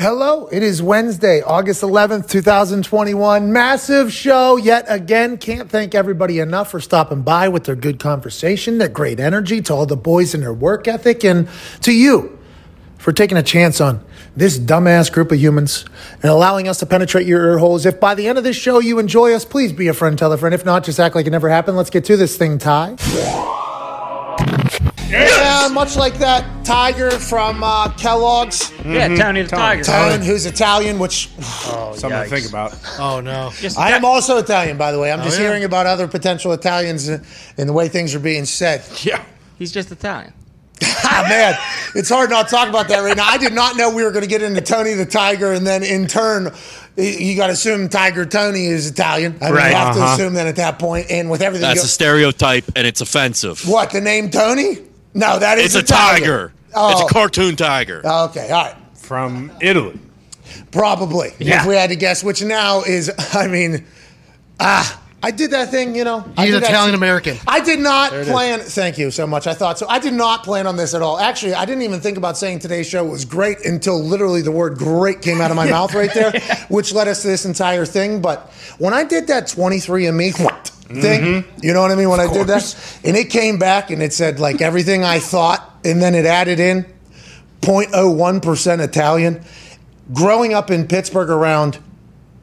Hello, it is Wednesday, August 11th, 2021. Massive show yet again. Can't thank everybody enough for stopping by with their good conversation, their great energy, to all the boys and their work ethic, and to you for taking a chance on this dumbass group of humans and allowing us to penetrate your ear holes. If by the end of this show you enjoy us, please be a friend, tell a friend. If not, just act like it never happened. Let's get to this thing, Ty. Yeah, much like that tiger from uh, Kellogg's. Yeah, Tony the Tiger. Italian, who's Italian, which Oh, Something yikes. to think about. Oh no. Just I am also Italian, by the way. I'm just yeah? hearing about other potential Italians and the way things are being said. Yeah. He's just Italian. Ah, man, it's hard not to talk about that right now. I did not know we were going to get into Tony the Tiger, and then in turn, you got to assume Tiger Tony is Italian. I mean, Right. you have to Uh-huh. assume that at that point, and with everything. That's go- a stereotype and it's offensive. what the name Tony? No, that is It's a Italian. tiger. Oh. It's a cartoon tiger. Okay, all right. From Italy. Probably. Yeah. If we had to guess, which now is, I mean, ah, I did that thing, you know. He's Italian American. I did not plan. Thank you so much. I thought so. I did not plan on this at all. Actually, I didn't even think about saying today's show was great until literally the word "great" came out of my mouth right there, which led us to this entire thing. But when I did that 23andMe thing, mm-hmm. you know what I mean? When I did that, and it came back and it said like everything I thought, and then it added in 0.01 percent Italian. Growing up in Pittsburgh around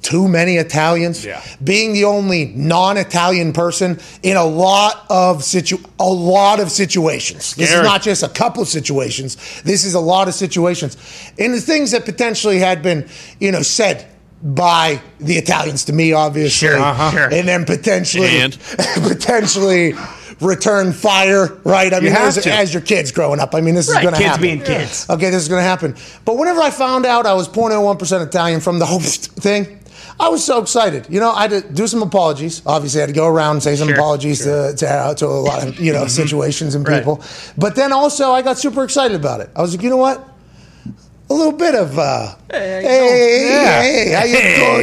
too many Italians. Yeah. Being the only non-Italian person in a lot of situ a lot of situations. This is not just a couple of situations. This is a lot of situations. And the things that potentially had been, you know, said by the Italians to me, obviously. Sure, Uh-huh. And then potentially And? potentially return fire, right? I mean, as, as your kids growing up. I mean, this Right, is going to happen. kids being kids. Okay, this is going to happen. But whenever I found out I was 0.01% Italian from the whole thing, I was so excited. You know, I had to do some apologies. Obviously, I had to go around and say some Sure, apologies to, to, to a lot of, you know, situations and Right. people. But then also, I got super excited about it. I was like, you know what? A little bit of, uh, hey, hey, hey how you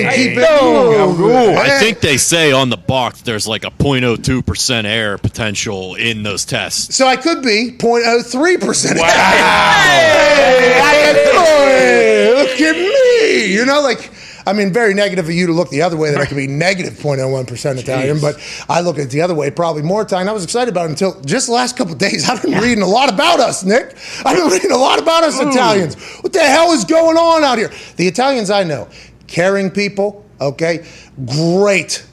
doing? Keep it moving. I think they say on the box there's like a 0.02% error potential in those tests. So I could be 0.03%. Wow. Hey, how you doing? Look at me. You know, like, I mean, very negative of you to look the other way that I could be negative 0.01% Italian, but I look at it the other way, probably more Italian. I was excited about it until just the last couple of days. I've been reading a lot about us, Nick. I've been reading a lot about us Italians. What the hell is going on out here? The Italians I know, caring people, okay? Great,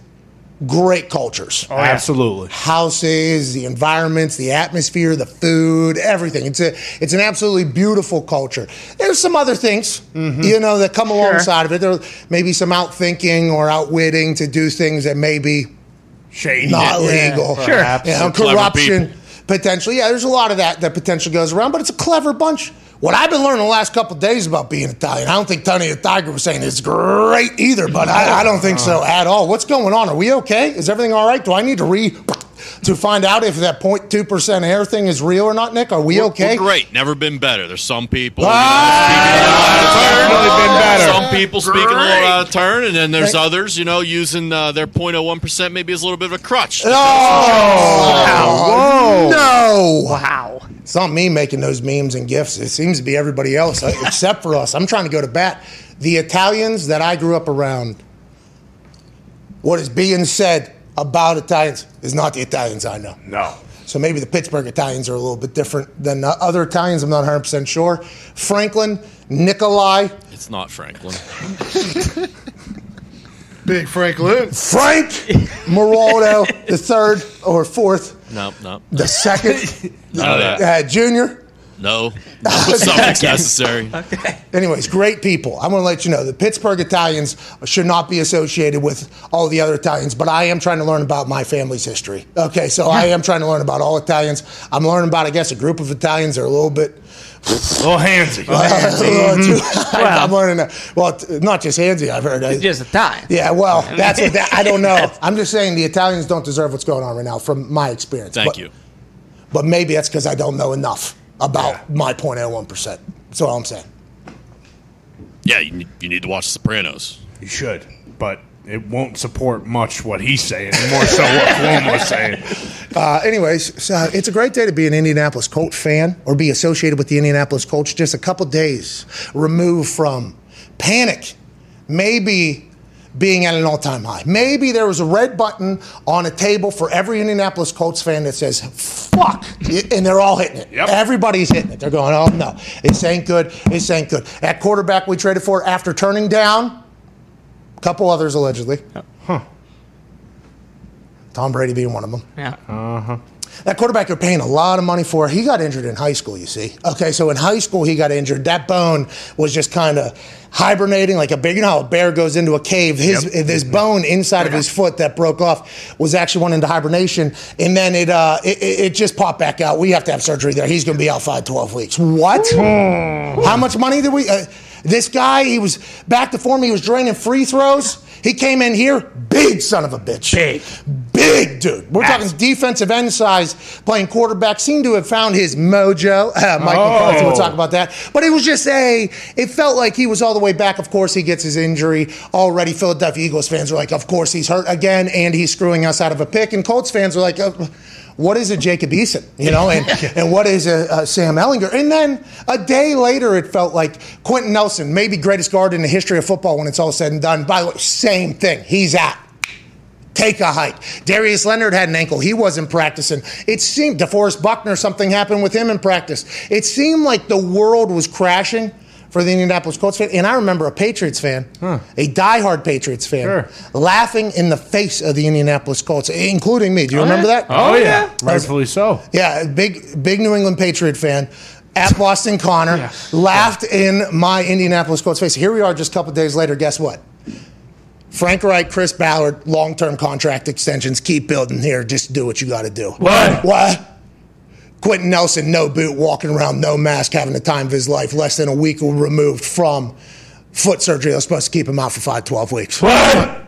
great cultures oh, Absolutely. houses, the environments, the atmosphere, the food, everything. It's a it's an absolutely beautiful culture. There's some other things, mm-hmm. you know, that come alongside of it. There may be some outthinking or outwitting to do things that may be Shady. not legal. Sure. You know, corruption, people. potentially. Yeah, there's a lot of that that potentially goes around, but it's a clever bunch. What I've been learning the last couple of days about being Italian, I don't think Tony the Tiger was saying it's great either, but I, I don't think so at all. What's going on? Are we okay? Is everything all right? Do I need to re to find out if that 0.2 percent air thing is real or not, Nick? Are we okay? We're great. Never been better. There's some people. Definitely been better. Some people speaking a little out of turn, and then there's Great. others, you know, using uh, their 0.01% maybe as a little bit of a crutch. Oh, no! Wow. It's not me making those memes and gifs. It seems to be everybody else uh, except for us. I'm trying to go to bat. The Italians that I grew up around, what is being said about Italians is not the Italians I know. No. So maybe the Pittsburgh Italians are a little bit different than uh, other Italians. I'm not 100% sure. Franklin, Nikolai, It's not Franklin. Big Frank Luke. Frank, Moraldo, the third or fourth, No, no. the second, None of that. uh, junior. No. No suffix necessary. Okay. Anyways, great people. I want to let you know the Pittsburgh Italians should not be associated with all the other Italians, but I am trying to learn about my family's history. Okay, so I am trying to learn about all Italians. I'm learning about, I guess, a group of Italians that are a little bit. A little handsy. a little too- mm-hmm. I'm learning that. Well, t- not just handsy, I've heard. I- Just Italian. yeah, well, that's what that, I don't know. I'm just saying the Italians don't deserve what's going on right now, from my experience. Thank But- you. But maybe that's because I don't know enough about my 0.01%. That's all I'm saying. Yeah, you need, you need to watch Sopranos. You should, but it won't support much what he's saying, more so what Cuomo's saying. Uh, anyways, so it's a great day to be an Indianapolis Colt fan or be associated with the Indianapolis Colts. Just a couple days removed from panic, maybe being at an all-time high. Maybe there was a red button on a table for every Indianapolis Colts fan that says "fuck," and they're all hitting it. Yep. Everybody's hitting it. They're going, "Oh no, this ain't good. This ain't good." At quarterback, we traded for after turning down a couple others allegedly. Huh? Tom Brady being one of them. Yeah. Uh-huh. That quarterback you're paying a lot of money for, he got injured in high school, you see. Okay, so in high school, he got injured. That bone was just kind of hibernating like a bear. You know how a bear goes into a cave? His Yep. this bone inside of his foot that broke off was actually went into hibernation, and then it, uh, it, it it just popped back out. We have to have surgery there. He's going to be out five, 12 weeks. What? How much money did we? Uh, this guy, he was back to form. He was draining free throws. He came in here, big son of a bitch. Big. Big dude. We're talking defensive end size, playing quarterback. Seemed to have found his mojo. Uh, Mike Oh. McCarthy will talk about that. But it was just a, it felt like he was all the way back. Of course, he gets his injury already. Philadelphia Eagles fans are like, of course, he's hurt again, and he's screwing us out of a pick. And Colts fans are like, uh, what is a Jacob Eason, you know, and, and what is a, a Sam Ehlinger? And then a day later, it felt like Quenton Nelson, maybe greatest guard in the history of football when it's all said and done. By the way, same thing. He's out take a hike. Darius Leonard had an ankle. He wasn't practicing. It seemed DeForest Buckner, something happened with him in practice. It seemed like the world was crashing for the Indianapolis Colts fan. And I remember a Patriots fan, a diehard Patriots fan, Sure. laughing in the face of the Indianapolis Colts, including me. Do you oh, remember that? Oh, yeah. yeah. Rightfully so. Yeah, big big New England Patriot fan. At Boston Connor, Yes. laughed in my Indianapolis Colts face. Here we are just a couple days later. Guess what? Frank Reich, Chris Ballard, long term contract extensions. Keep building here. Just do what you got to do. What? What? Quenton Nelson, no boot, walking around, no mask, having the time of his life, less than a week removed from foot surgery. Was supposed to keep him out for five, 12 weeks. What?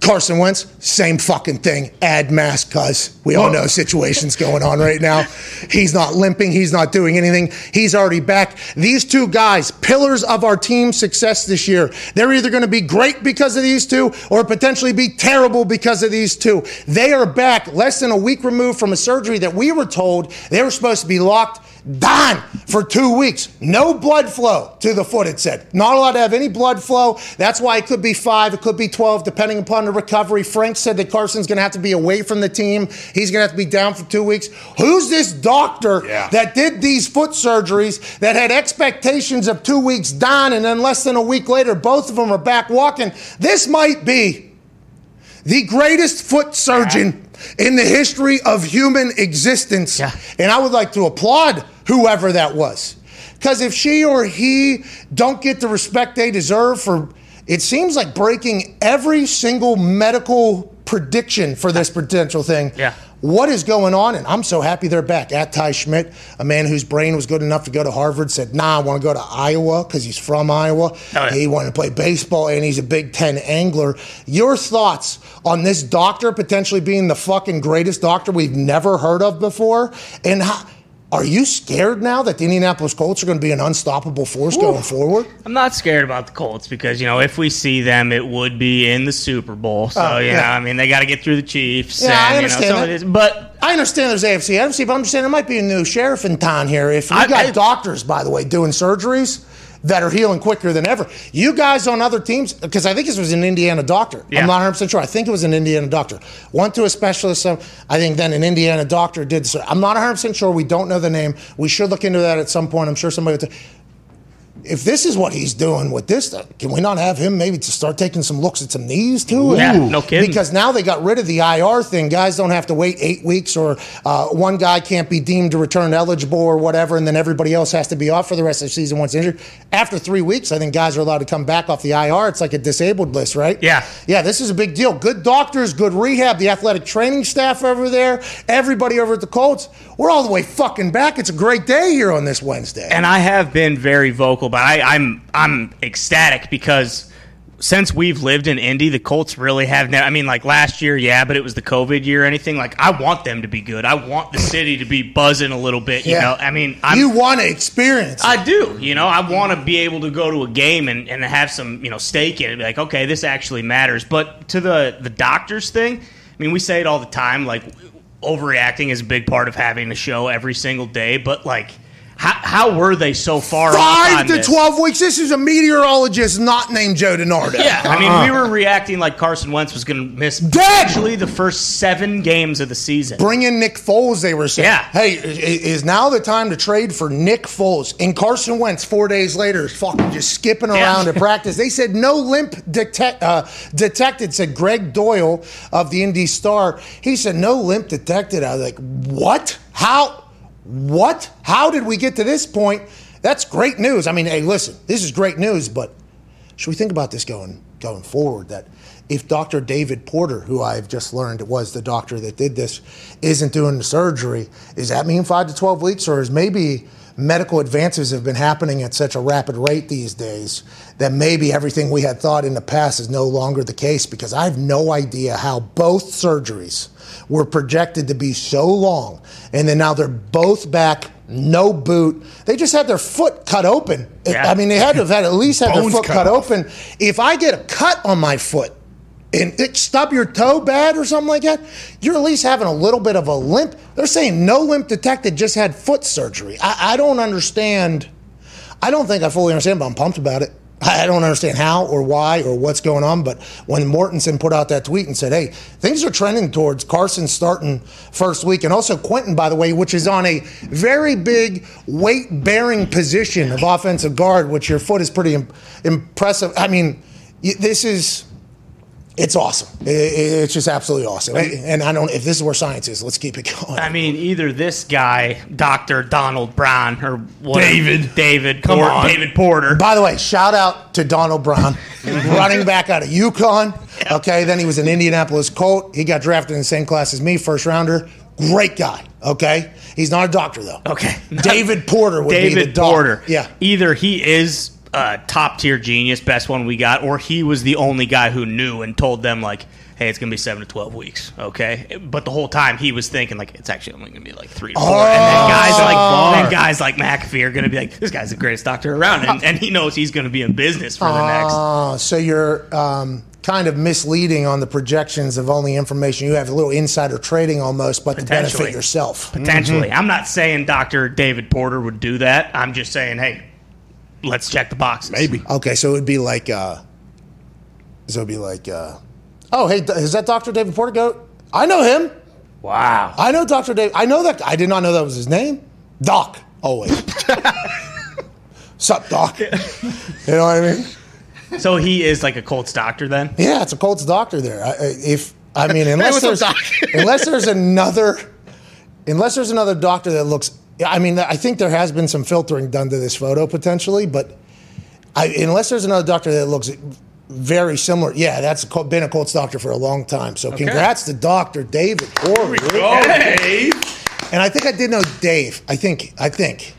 Carson Wentz, same fucking thing. Add mask, cuz we all know situations going on right now. He's not limping. He's not doing anything. He's already back. These two guys, pillars of our team's success this year, they're either going to be great because of these two or potentially be terrible because of these two. They are back less than a week removed from a surgery that we were told they were supposed to be locked down for two weeks. No blood flow to the foot, it said. Not allowed to have any blood flow. That's why it could be five, it could be 12, depending upon the recovery. Frank said that Carson's going to have to be away from the team. He's going to have to be down for two weeks. Who's this doctor Yeah. that did these foot surgeries that had expectations of two weeks done, and then less than a week later, both of them are back walking? This might be the greatest foot surgeon in the history of human existence. Yeah. And I would like to applaud whoever that was. Because if she or he don't get the respect they deserve for, it seems like breaking every single medical prediction for this potential thing. Yeah. What is going on? And I'm so happy they're back. At Ty Schmidt, a man whose brain was good enough to go to Harvard, said, Nah, I want to go to Iowa because he's from Iowa. Oh, yeah. He wanted to play baseball and he's a Big Ten angler. Your thoughts on this doctor potentially being the fucking greatest doctor we've never heard of before? And how, are you scared now that the Indianapolis Colts are going to be an unstoppable force going forward? I'm not scared about the Colts because you know if we see them, it would be in the Super Bowl. So Oh, you yeah. know, I mean, they got to get through the Chiefs. Yeah, I understand You know, some that. of this, but I understand there's AFC, NFC, but I'm just saying there might be a new sheriff in town here. If we I- got I- doctors, by the way, doing surgeries that are healing quicker than ever. You guys on other teams, because I think this was an Indiana doctor. Yeah. I'm not 100% sure. I think it was an Indiana doctor. Went to a specialist. I think then an Indiana doctor did. So I'm not 100% sure. We don't know the name. We should look into that at some point. I'm sure somebody would. If this is what he's doing with this, uh, can we not have him maybe to start taking some looks at some knees too? Yeah, no kidding. Because now they got rid of the IR thing. Guys don't have to wait eight weeks, or uh, one guy can't be deemed to return eligible or whatever, and then everybody else has to be off for the rest of the season once injured. After three weeks, I think guys are allowed to come back off the IR. It's like a disabled list, right? Yeah. Yeah, this is a big deal. Good doctors, good rehab, the athletic training staff over there, everybody over at the Colts. We're all the way fucking back. It's a great day here on this Wednesday. and I have been very vocal, but I, I'm I'm ecstatic because since we've lived in Indy, the Colts really have. Ne- I mean, like last year, yeah, but it was the COVID year. Or anything like I want them to be good. I want the city to be buzzing a little bit. You Yeah. know, I mean, I'm, you want to experience. it. I do. You know, I want to be able to go to a game and, and have some, you know, stake in it. Be like, okay, this actually matters. But to the the doctors thing, I mean, we say it all the time. Like, overreacting is a big part of having a show every single day. But like, How, how were they so far? Five on to this? 12 weeks. This is a meteorologist not named Joe DiNardo. Yeah, I mean, we were reacting like Carson Wentz was going to miss Dead! actually the first seven games of the season. Bring in Nick Foles, they were saying. Yeah. Hey, is now the time to trade for Nick Foles? And Carson Wentz, four days later, is fucking just skipping around Yeah. at practice. They said no limp detect, uh, detected, said Gregg Doyel of the Indy Star. He said no limp detected. I was like, what? How? What? How did we get to this point? That's great news. I mean, hey, listen, this is great news, but should we think about this going going forward? That if Dr. David Porter, who I've just learned was the doctor that did this, isn't doing the surgery, does that mean five to twelve weeks, or is maybe medical advances have been happening at such a rapid rate these days that maybe everything we had thought in the past is no longer the case? Because I have no idea how both surgeries were projected to be so long, and then now they're both back. No boot. They just had their foot cut open. Yeah. I mean, they had to have had at least had their foot cut cut, open. If I get a cut on my foot and it stub your toe bad or something like that, you're at least having a little bit of a limp. They're saying no limp detected, just had foot surgery. I, I don't understand. I don't think I fully understand, but I'm pumped about it. I don't understand how or why or what's going on. But when Mortensen put out that tweet and said, hey, things are trending towards Carson starting first week, and also Quenton, by the way, which is on a very big weight bearing position of offensive guard, which your foot is pretty im- impressive. I mean, this is. It's awesome. I- I- It's just absolutely awesome. And I don't. If this is where science is, let's keep it going. I mean, either this guy, Doctor Donald Brown, or whatever, David. David, Come Por- on. David Porter. By the way, shout out to Donald Brown, running back out of UConn. Okay, then he was an Indianapolis Colt. He got drafted in the same class as me, first rounder. Great guy. Okay, he's not a doctor though. Okay. David Porter would be the David doc. Porter. Yeah. Either he is a top tier genius, best one we got, or he was the only guy who knew and told them like, "Hey, it's gonna be seven to twelve weeks." Okay, but the whole time he was thinking like, "It's actually only gonna be like three to four. And then guys Oh. like then guys like McAfee are gonna be like, "This guy's the greatest doctor around," and, and he knows he's gonna be in business for the next. Oh, so you're um, kind of misleading on the projections of only information you have a little insider trading almost, but to benefit yourself. Potentially, I'm not saying Doctor David Porter would do that. I'm just saying, hey, let's check the boxes. Maybe. Okay, so it would be like, uh, so it'd be like, uh, oh, hey, is that Dr. David Porter? Go, I know him. Wow. I know Dr. Dave. I know that. I did not know that was his name. Doc. Always. Sup, Doc? You know what I mean? So he is like a Colts doctor then. Yeah, it's a Colts doctor there. I, I- if I mean, unless what's there's unless there's another unless there's another doctor that looks. I mean, I think there has been some filtering done to this photo potentially, but I, unless there's another doctor that looks very similar, yeah, that's been a Colts doctor for a long time. So congrats to Doctor David Porter. Go, Dave. And I think I did know Dave. I think I think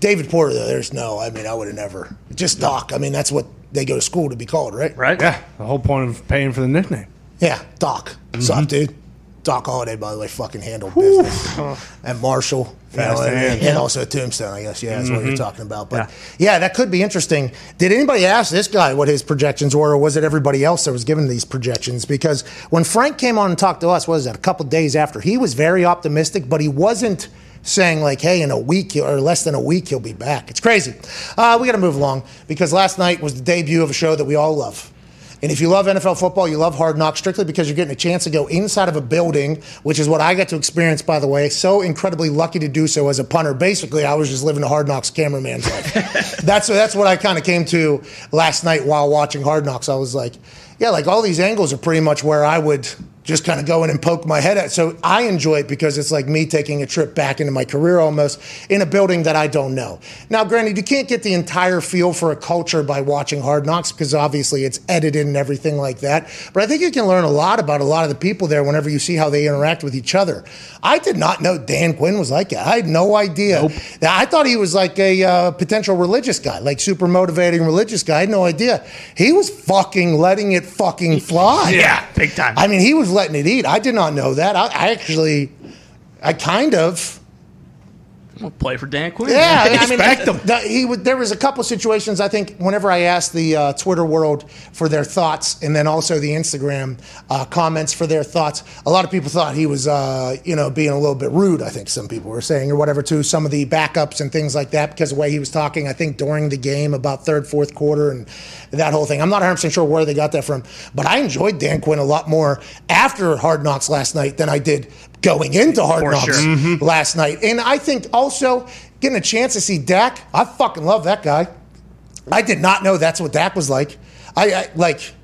David Porter. Though there's no. I mean, I would have never just Doc. I mean, that's what they go to school to be called, right? Right? Yeah, the whole point of paying for the nickname. Yeah, Doc. What's Mm-hmm. up, dude? Doc Holliday, by the way, fucking handled business. And Marshall. you know Fast what I mean? hands. And also Tombstone, I guess. Yeah, that's what you're talking about. But Mm-hmm. yeah. Yeah. that could be interesting. Did anybody ask this guy what his projections were, or was it everybody else that was given these projections? Because when Frank came on and talked to us, what was that, a couple days after, he was very optimistic, but he wasn't saying like, hey, in a week or less than a week, he'll be back. It's crazy. Uh, we got to move along because last night was the debut of a show that we all love. And if you love NFL football, you love Hard Knocks strictly because you're getting a chance to go inside of a building, which is what I got to experience, by the way. So incredibly lucky to do so as a punter. Basically, I was just living a Hard Knocks cameraman's life. that's that's what I kind of came to last night while watching Hard Knocks. I was like, yeah, like all these angles are pretty much where I would just kind of go in and poke my head at. So I enjoy it because it's like me taking a trip back into my career almost in a building that I don't know. Now, granted, you can't get the entire feel for a culture by watching Hard Knocks because obviously it's edited and everything like that. But I think you can learn a lot about a lot of the people there whenever you see how they interact with each other. I did not know Dan Quinn was like that. I had no idea. I thought he was like a uh, potential religious guy, like super motivating religious guy. I had no idea. He was fucking letting it fucking fly. Yeah, big time. I mean, he was letting it eat. I did not know that. I, I actually, I kind of, We'll play for Dan Quinn. Yeah, I mean, Expect 'em. the- he would, there was a couple situations. I think whenever I asked the uh, Twitter world for their thoughts, and then also the Instagram uh, comments for their thoughts, a lot of people thought he was, uh, you know, being a little bit rude. I think some people were saying or whatever to some of the backups and things like that because of the way he was talking. I think during the game about third, fourth quarter, and that whole thing. I'm not 100 percent sure where they got that from, but I enjoyed Dan Quinn a lot more after Hard Knocks last night than I did going into Hard For Knocks sure. Mm-hmm. last night. And I think also getting a chance to see Dak, I fucking love that guy. I did not know that's what Dak was like. I, I like,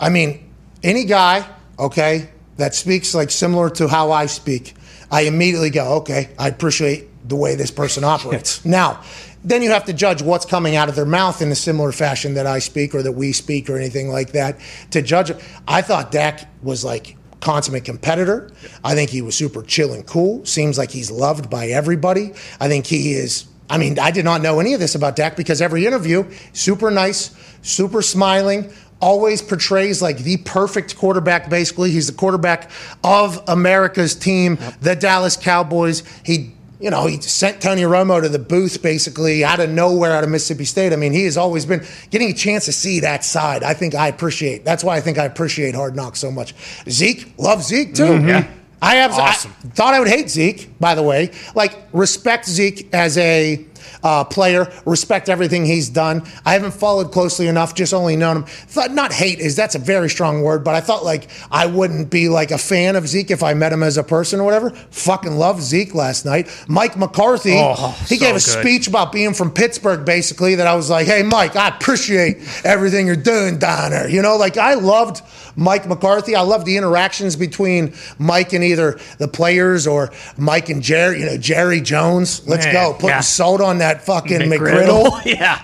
I mean, any guy, okay, that speaks like similar to how I speak, I immediately go, okay, I appreciate the way this person operates. now, then you have to judge what's coming out of their mouth in a similar fashion that I speak or that we speak or anything like that to judge. I thought Dak was like consummate competitor. I think he was super chill and cool. Seems like he's loved by everybody. I think he is. I mean, I did not know any of this about Dak because every interview, super nice, super smiling, always portrays like the perfect quarterback, basically. He's the quarterback of America's team, the Dallas Cowboys. He you know, he sent Tony Romo to the booth basically out of nowhere out of Mississippi State. I mean, he has always been getting a chance to see that side. I think I appreciate. That's why I think I appreciate Hard Knocks so much. Zeke, love Zeke too. Mm-hmm. Yeah. I have Awesome. I thought I would hate Zeke, by the way. Like respect Zeke as a uh, player, respect everything he's done. I haven't followed closely enough, just only known him. Thought not hate is that's a very strong word, but I thought like I wouldn't be like a fan of Zeke if I met him as a person or whatever. Fucking love Zeke last night. Mike McCarthy, Oh, he so gave a good. speech about being from Pittsburgh, basically. That I was like, hey Mike, I appreciate everything you're doing down there. You know, like I loved Mike McCarthy. I loved the interactions between Mike and either the players or Mike and Jerry. You know, Jerry Jones. Let's Man, go. Putting yeah. salt on that fucking McGriddle. yeah.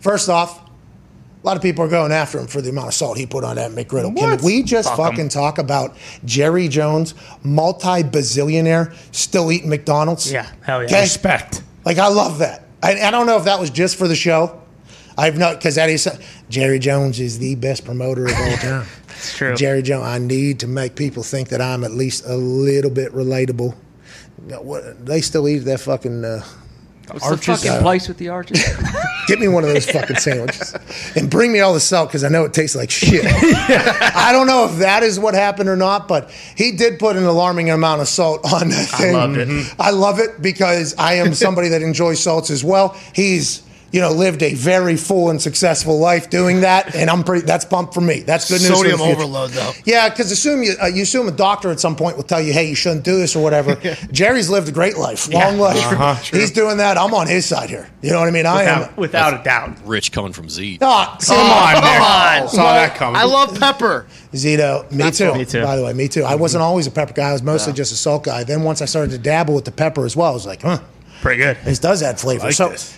First off, a lot of people are going after him for the amount of salt he put on that McGriddle. What? Can we just Fuck 'em. fucking talk about Jerry Jones, multi bazillionaire, still eating McDonald's? Yeah, hell yeah. Okay? Respect. Like I love that. I, I don't know if that was just for the show. I've not because that is Jerry Jones is the best promoter of all time. It's true. Jerry Jones. I need to make people think that I'm at least a little bit relatable. What, they still eat that fucking. Uh, What's the fucking place with the arches? Get me one of those fucking sandwiches and bring me all the salt because I know it tastes like shit. I don't know if that is what happened or not, but he did put an alarming amount of salt on that thing. loved it. I love it because I am somebody that enjoys salts as well. He's you know lived a very full and successful life doing that, and I'm pretty. That's pumped for me. That's good news. for the Sodium overload, though. Yeah, because assume you uh, you assume a doctor at some point will tell you, hey, you shouldn't do this or whatever. Jerry's lived a great life, long Yeah. life. Uh-huh. He's doing that. I'm on his side here. You know what I mean? I am. Without, without a doubt. Rich coming from Z. Oh, Come on, Nick. on. Saw that coming. I love pepper. Zito, me too. Me too. By the way, me too. I wasn't always a pepper guy. I was mostly just a salt guy. Then once I started to dabble with the pepper as well, I was like, huh, Pretty good. this does add flavor. like so, this.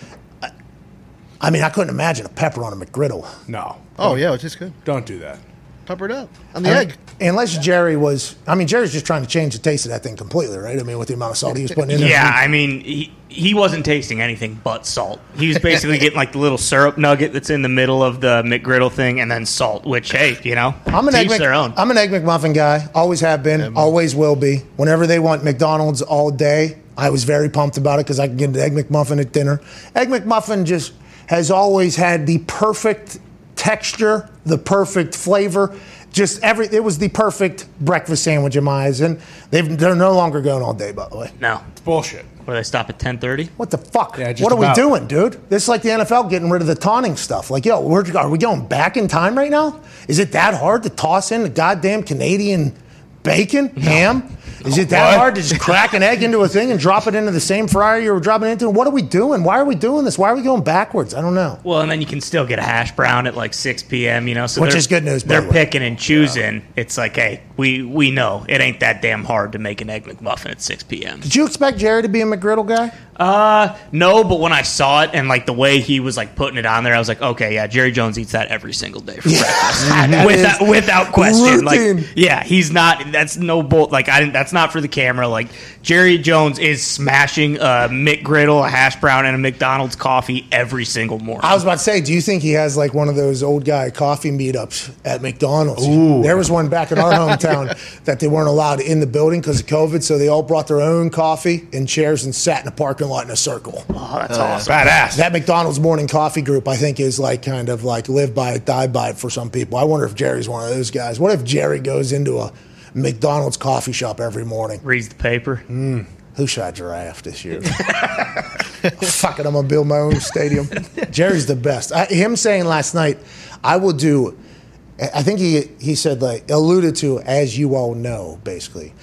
I mean, I couldn't imagine a pepper on a McGriddle. No. Oh yeah, it's just good. Don't do that. Pepper it up on the I mean, egg. Unless Jerry was, I mean, Jerry's just trying to change the taste of that thing completely, right? I mean, with the amount of salt he was putting in there. Yeah, I mean, he, he wasn't tasting anything but salt. He was basically getting like the little syrup nugget that's in the middle of the McGriddle thing, and then salt. Which, hey, you know, I'm an egg. each Mc, their own. I'm an egg McMuffin guy. Always have been. always will be. Whenever they want McDonald's all day, I was very pumped about it because I can get an egg McMuffin at dinner. Egg McMuffin just has always had the perfect texture, the perfect flavor. Just every. It was the perfect breakfast sandwich in my eyes, and they've, they're no longer going all day. By the way. no, It's bullshit. where they stop at ten thirty. What the fuck? Yeah, what are about. we doing, dude? This is like the NFL getting rid of the taunting stuff. Like, yo, we're, are we going back in time right now? Is it that hard to toss in the goddamn Canadian bacon, ham? Is it that What? hard to just crack an egg into a thing and drop it into the same fryer you were dropping it into? What are we doing? Why are we doing this? Why are we going backwards? I don't know. Well, and then you can still get a hash brown at like six p.m. You know, so Which is good news, They're way. picking and choosing. It's like, hey, we we know it ain't that damn hard to make an egg McMuffin at six p.m. Did you expect Jerry to be a McGriddle guy? Uh, no, but when I saw it and like the way he was like putting it on there, I was like, okay, yeah, Jerry Jones eats that every single day for breakfast, without, without question. routine. Like, yeah, he's not. That's no bull. Like, I didn't. That's not for the camera. Like, Jerry Jones is smashing a McGriddle, a hash brown, and a McDonald's coffee every single morning. I was about to say, do you think he has like one of those old guy coffee meetups at McDonald's? There was one back in our hometown that they weren't allowed in the building because of COVID, so they all brought their own coffee and chairs and sat in a parking lot in a circle. oh, that's awesome. Badass. That McDonald's morning coffee group, I think, is like kind of like live by it, die by it for some people. I wonder if Jerry's one of those guys. What if Jerry goes into a McDonald's coffee shop every morning? Reads the paper. Hmm. Who should I draft this year? Fuck it, I'm gonna build my own stadium. Jerry's the best. I, him saying last night, I will do. I think he he said like alluded to as you all know, basically.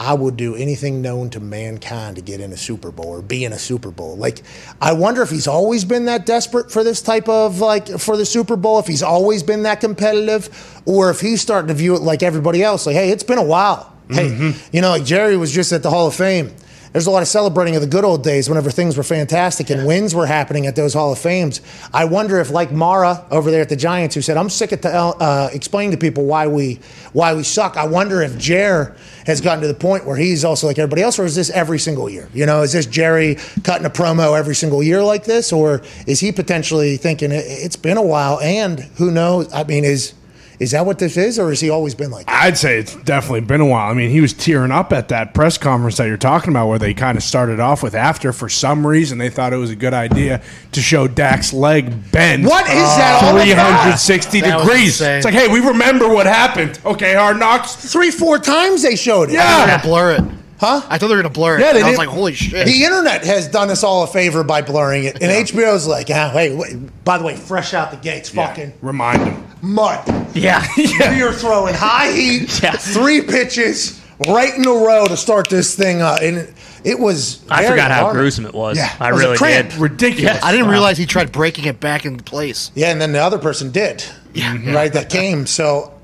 I would do anything known to mankind to get in a Super Bowl or be in a Super Bowl. Like, I wonder if he's always been that desperate for this type of like for the Super Bowl. If he's always been that competitive, or if he's starting to view it like everybody else. Like, hey, it's been a while. Hey, mm-hmm. you know, like Jerry was just at the Hall of Fame there's a lot of celebrating of the good old days whenever things were fantastic and wins were happening at those Hall of Fames. I wonder if, like Mara over there at the Giants, who said, "I'm sick of tell- uh, explaining to people why we why we suck." I wonder if Jer has gotten to the point where he's also like everybody else, or is this every single year? You know, is this Jerry cutting a promo every single year like this, or is he potentially thinking it's been a while? And who knows? I mean, is is that what this is, or has he always been like? that? I'd say it's definitely been a while. I mean, he was tearing up at that press conference that you're talking about, where they kind of started off with after for some reason they thought it was a good idea to show Dak's leg bend. What is that all 360 That degrees. It's like, hey, we remember what happened. Okay, hard knocks. Three, four times they showed it. Yeah. They're gonna blur it. Huh? I thought they were gonna blur it. Yeah, they And I was did. like, holy shit. The internet has done us all a favor by blurring it, and HBO's like, ah, wait, wait, by the way, fresh out the gates, fucking Remind him. Mud. Yeah. we are throwing high heat, Yeah. three pitches right in a row to start this thing up, and it, it was. I very forgot how gruesome it was. Yeah, I it was a really cramp. did. Ridiculous. I didn't realize he tried breaking it back into place. Yeah, and then the other person did. Yeah. Mm-hmm. Right, that came. So,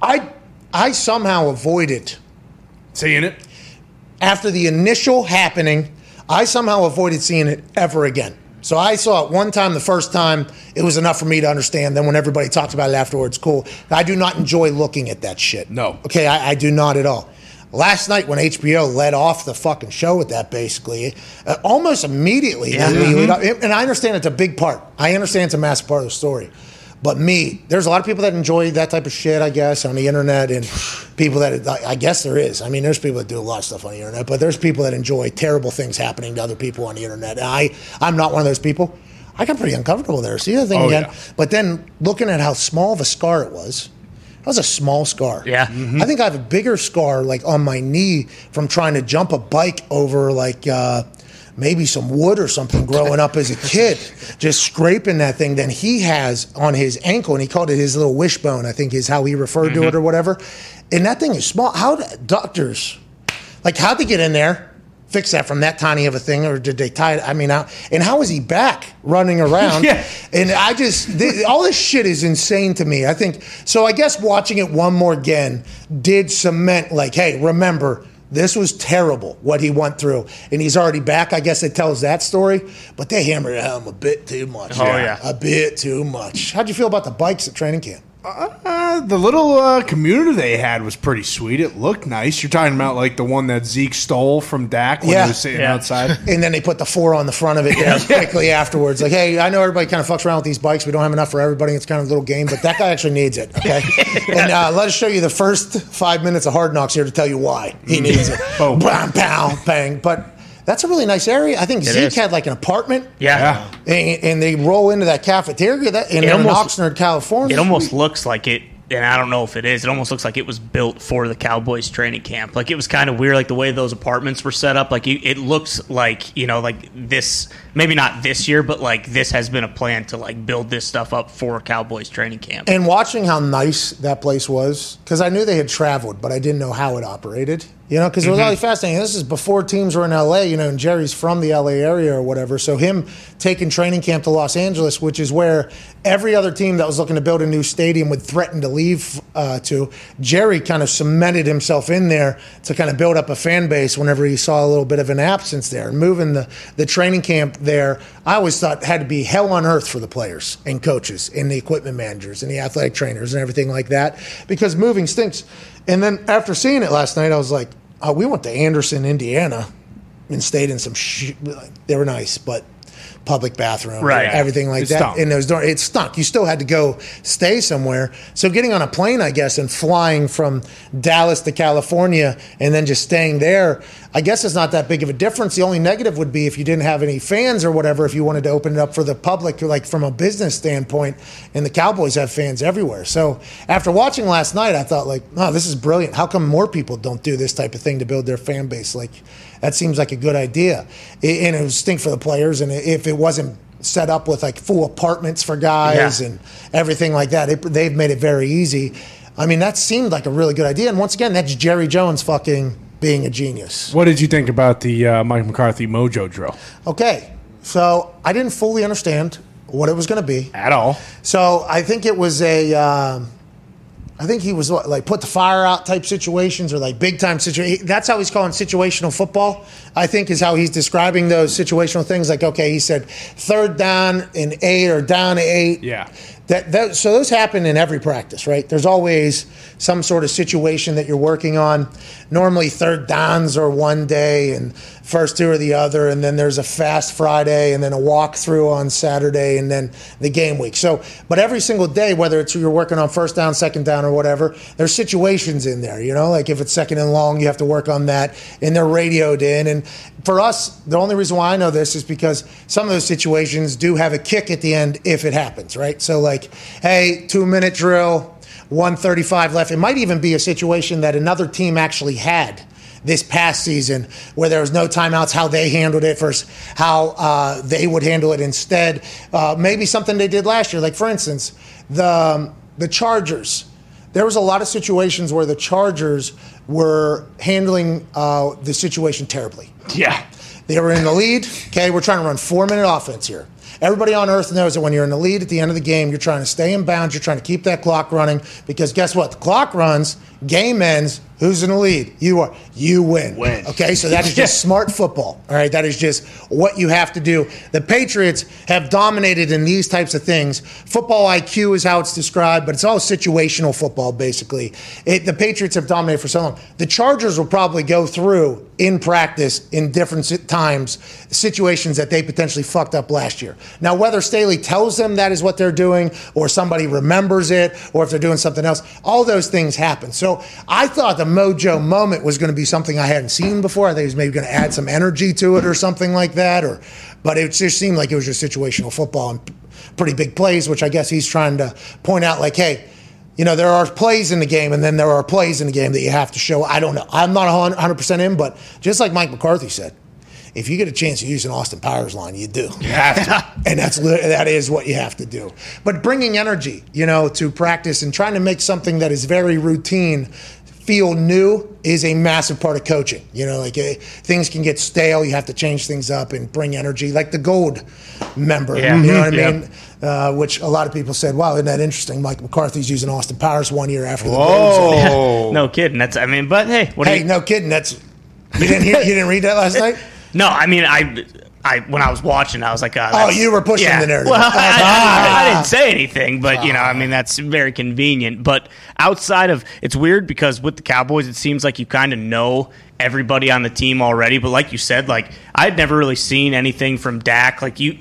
I I somehow avoided Seeing it? after the initial happening, I somehow avoided seeing it ever again. So I saw it one time the first time. It was enough for me to understand. Then when everybody talked about it afterwards, cool. I do not enjoy looking at that shit. No. Okay, I, I do not at all. Last night when HBO led off the fucking show with that, basically, uh, almost immediately, Yeah. up- and I understand it's a big part. I understand it's a massive part of the story. But me, there's a lot of people that enjoy that type of shit, I guess, on the internet, and people that I I guess there is. I mean, there's people that do a lot of stuff on the internet, but there's people that enjoy terrible things happening to other people on the internet. And I, I'm not one of those people. I got pretty uncomfortable there. See the thing Oh, again. yeah. But then looking at how small of a scar it was, that was a small scar. Yeah. I think I have a bigger scar like on my knee from trying to jump a bike over like uh, maybe some wood or something growing up as a kid, just scraping that thing than he has on his ankle. And he called it his little wishbone, I think is how he referred to it or mm-hmm. whatever. And that thing is small. How do doctors, like, how'd they get in there? Fix that from that tiny of a thing, or did they tie it? I mean, how, and how is he back running around? Yeah. And I just, all this shit is insane to me. I think, so I guess watching it one more again did cement, like, hey, remember, this was terrible what he went through. And he's already back. I guess it tells that story, but they hammered him a bit too much. Oh, yeah. A bit too much. How'd you feel about the bikes at training camp? Uh, the little uh, community they had was pretty sweet. It looked nice. You're talking about like the one that Zeke stole from Dak when Yeah. he was sitting Yeah. outside. And then they put the four on the front of it you know, quickly afterwards. Like, hey, I know everybody kind of fucks around with these bikes. We don't have enough for everybody. It's kind of a little game, but that guy actually needs it. Okay. and uh, let us show you the first five minutes of Hard Knocks here to tell you why he needs it. Boom. Bam, pow, bang. But that's a really nice area. I think Zeke is. had like an apartment. Yeah. And, and they roll into that cafeteria that, in, It in almost- Oxnard, California. It almost looks like it, and I don't know if it is. It almost looks like it was built for the Cowboys training camp. Like it was kind of weird, like the way those apartments were set up. Like you, it looks like you know, like this. Maybe not this year, but like this has been a plan to like build this stuff up for Cowboys training camp. And watching how nice that place was, because I knew they had traveled, but I didn't know how it operated. You know, because it was really fascinating. This is before teams were in LA, you know, and Jerry's from the LA area or whatever. So him taking training camp to Los Angeles, which is where every other team that was looking to build a new stadium would threaten to leave uh, to, Jerry kind of cemented himself in there to kind of build up a fan base whenever he saw a little bit of an absence there. And moving the, the training camp there, I always thought had to be hell on earth for the players and coaches and the equipment managers and the athletic trainers and everything like that because moving stinks. And then after seeing it last night, I was like, oh, we went to Anderson, Indiana, and stayed in some. Sh- they were nice, but public bathroom, Right. Everything like It that. stunk. And those door, it stunk. You still had to go stay somewhere. So getting on a plane, I guess, and flying from Dallas to California, and then just staying there, I guess it's not that big of a difference. The only negative would be if you didn't have any fans or whatever. If you wanted to open it up for the public, like from a business standpoint, and the Cowboys have fans everywhere. So after watching last night, I thought like, oh, this is brilliant. How come more people don't do this type of thing to build their fan base? Like, that seems like a good idea. And it would stink for the players. And if it wasn't set up with like full apartments for guys Yeah. and everything like that, it, they've made it very easy. I mean, that seemed like a really good idea. And once again, that's Jerry Jones fucking being a genius. What did you think about the uh, Mike McCarthy mojo drill Okay, so I didn't fully understand what it was going to be. at all? So I think it was a, um, I think he was what, like put the fire out type situations or like big time situation. That's how he's calling situational football. I think is how he's describing those situational things. Like okay, he said third down and eight or down eight. Yeah. That, that so those happen in every practice, right? There's always some sort of situation that you're working on. Normally third downs are one day and first two are the other, and then there's a fast Friday and then a walkthrough on Saturday and then the game week. So, but every single day, whether it's you're working on first down, second down, or whatever, there's situations in there. You know, like if it's second and long, you have to work on that, and they're radioed in. And for us, the only reason why I know this is because some of those situations do have a kick at the end if it happens, right? So, like, hey, two minute drill, 135 left. It might even be a situation that another team actually had this past season where there was no timeouts, how they handled it versus how uh, they would handle it instead. Uh, maybe something they did last year. Like, for instance, the, um, the Chargers. There was a lot of situations where the Chargers were handling uh, the situation terribly. Yeah. They were in the lead. Okay, we're trying to run four minute offense here. Everybody on earth knows that when you're in the lead at the end of the game, you're trying to stay in bounds. You're trying to keep that clock running because guess what? The clock runs, game ends. Who's in the lead? You are. You win. Win. Okay, so that is just smart football. All right, that is just what you have to do. The Patriots have dominated in these types of things. Football IQ is how it's described, but it's all situational football, basically. It, the Patriots have dominated for so long. The Chargers will probably go through in practice in different times situations that they potentially fucked up last year. Now, whether Staley tells them that is what they're doing, or somebody remembers it, or if they're doing something else, all those things happen. So I thought the mojo moment was going to be something I hadn't seen before. I think he was maybe going to add some energy to it or something like that, or but it just seemed like it was just situational football and pretty big plays, which I guess he's trying to point out, like, hey. You know, there are plays in the game, and then there are plays in the game that you have to show. I don't know. I'm not 100% in, but just like Mike McCarthy said, if you get a chance to use an Austin Powers line, you do. You and that's that is what you have to do. But bringing energy, you know, to practice and trying to make something that is very routine feel new is a massive part of coaching. You know, like eh, things can get stale. You have to change things up and bring energy, like the gold member. Yeah. You know what I Mhm. mean? Uh, which a lot of people said, "Wow, isn't that interesting?" Mike McCarthy's using Austin Powers one year after the Gold. Oh. No kidding. That's I mean, but hey, what do Hey, you, no kidding. That's you didn't hear, you didn't read that last night. No, I mean, I, I when I was watching, I was like, oh, that's- you were pushing the narrative. Well, I, I- Ah. I didn't say anything, but you know, I mean, that's very convenient. But outside of, it's weird because with the Cowboys, it seems like you kind of know everybody on the team already. But like you said, like I had never really seen anything from Dak. Like you,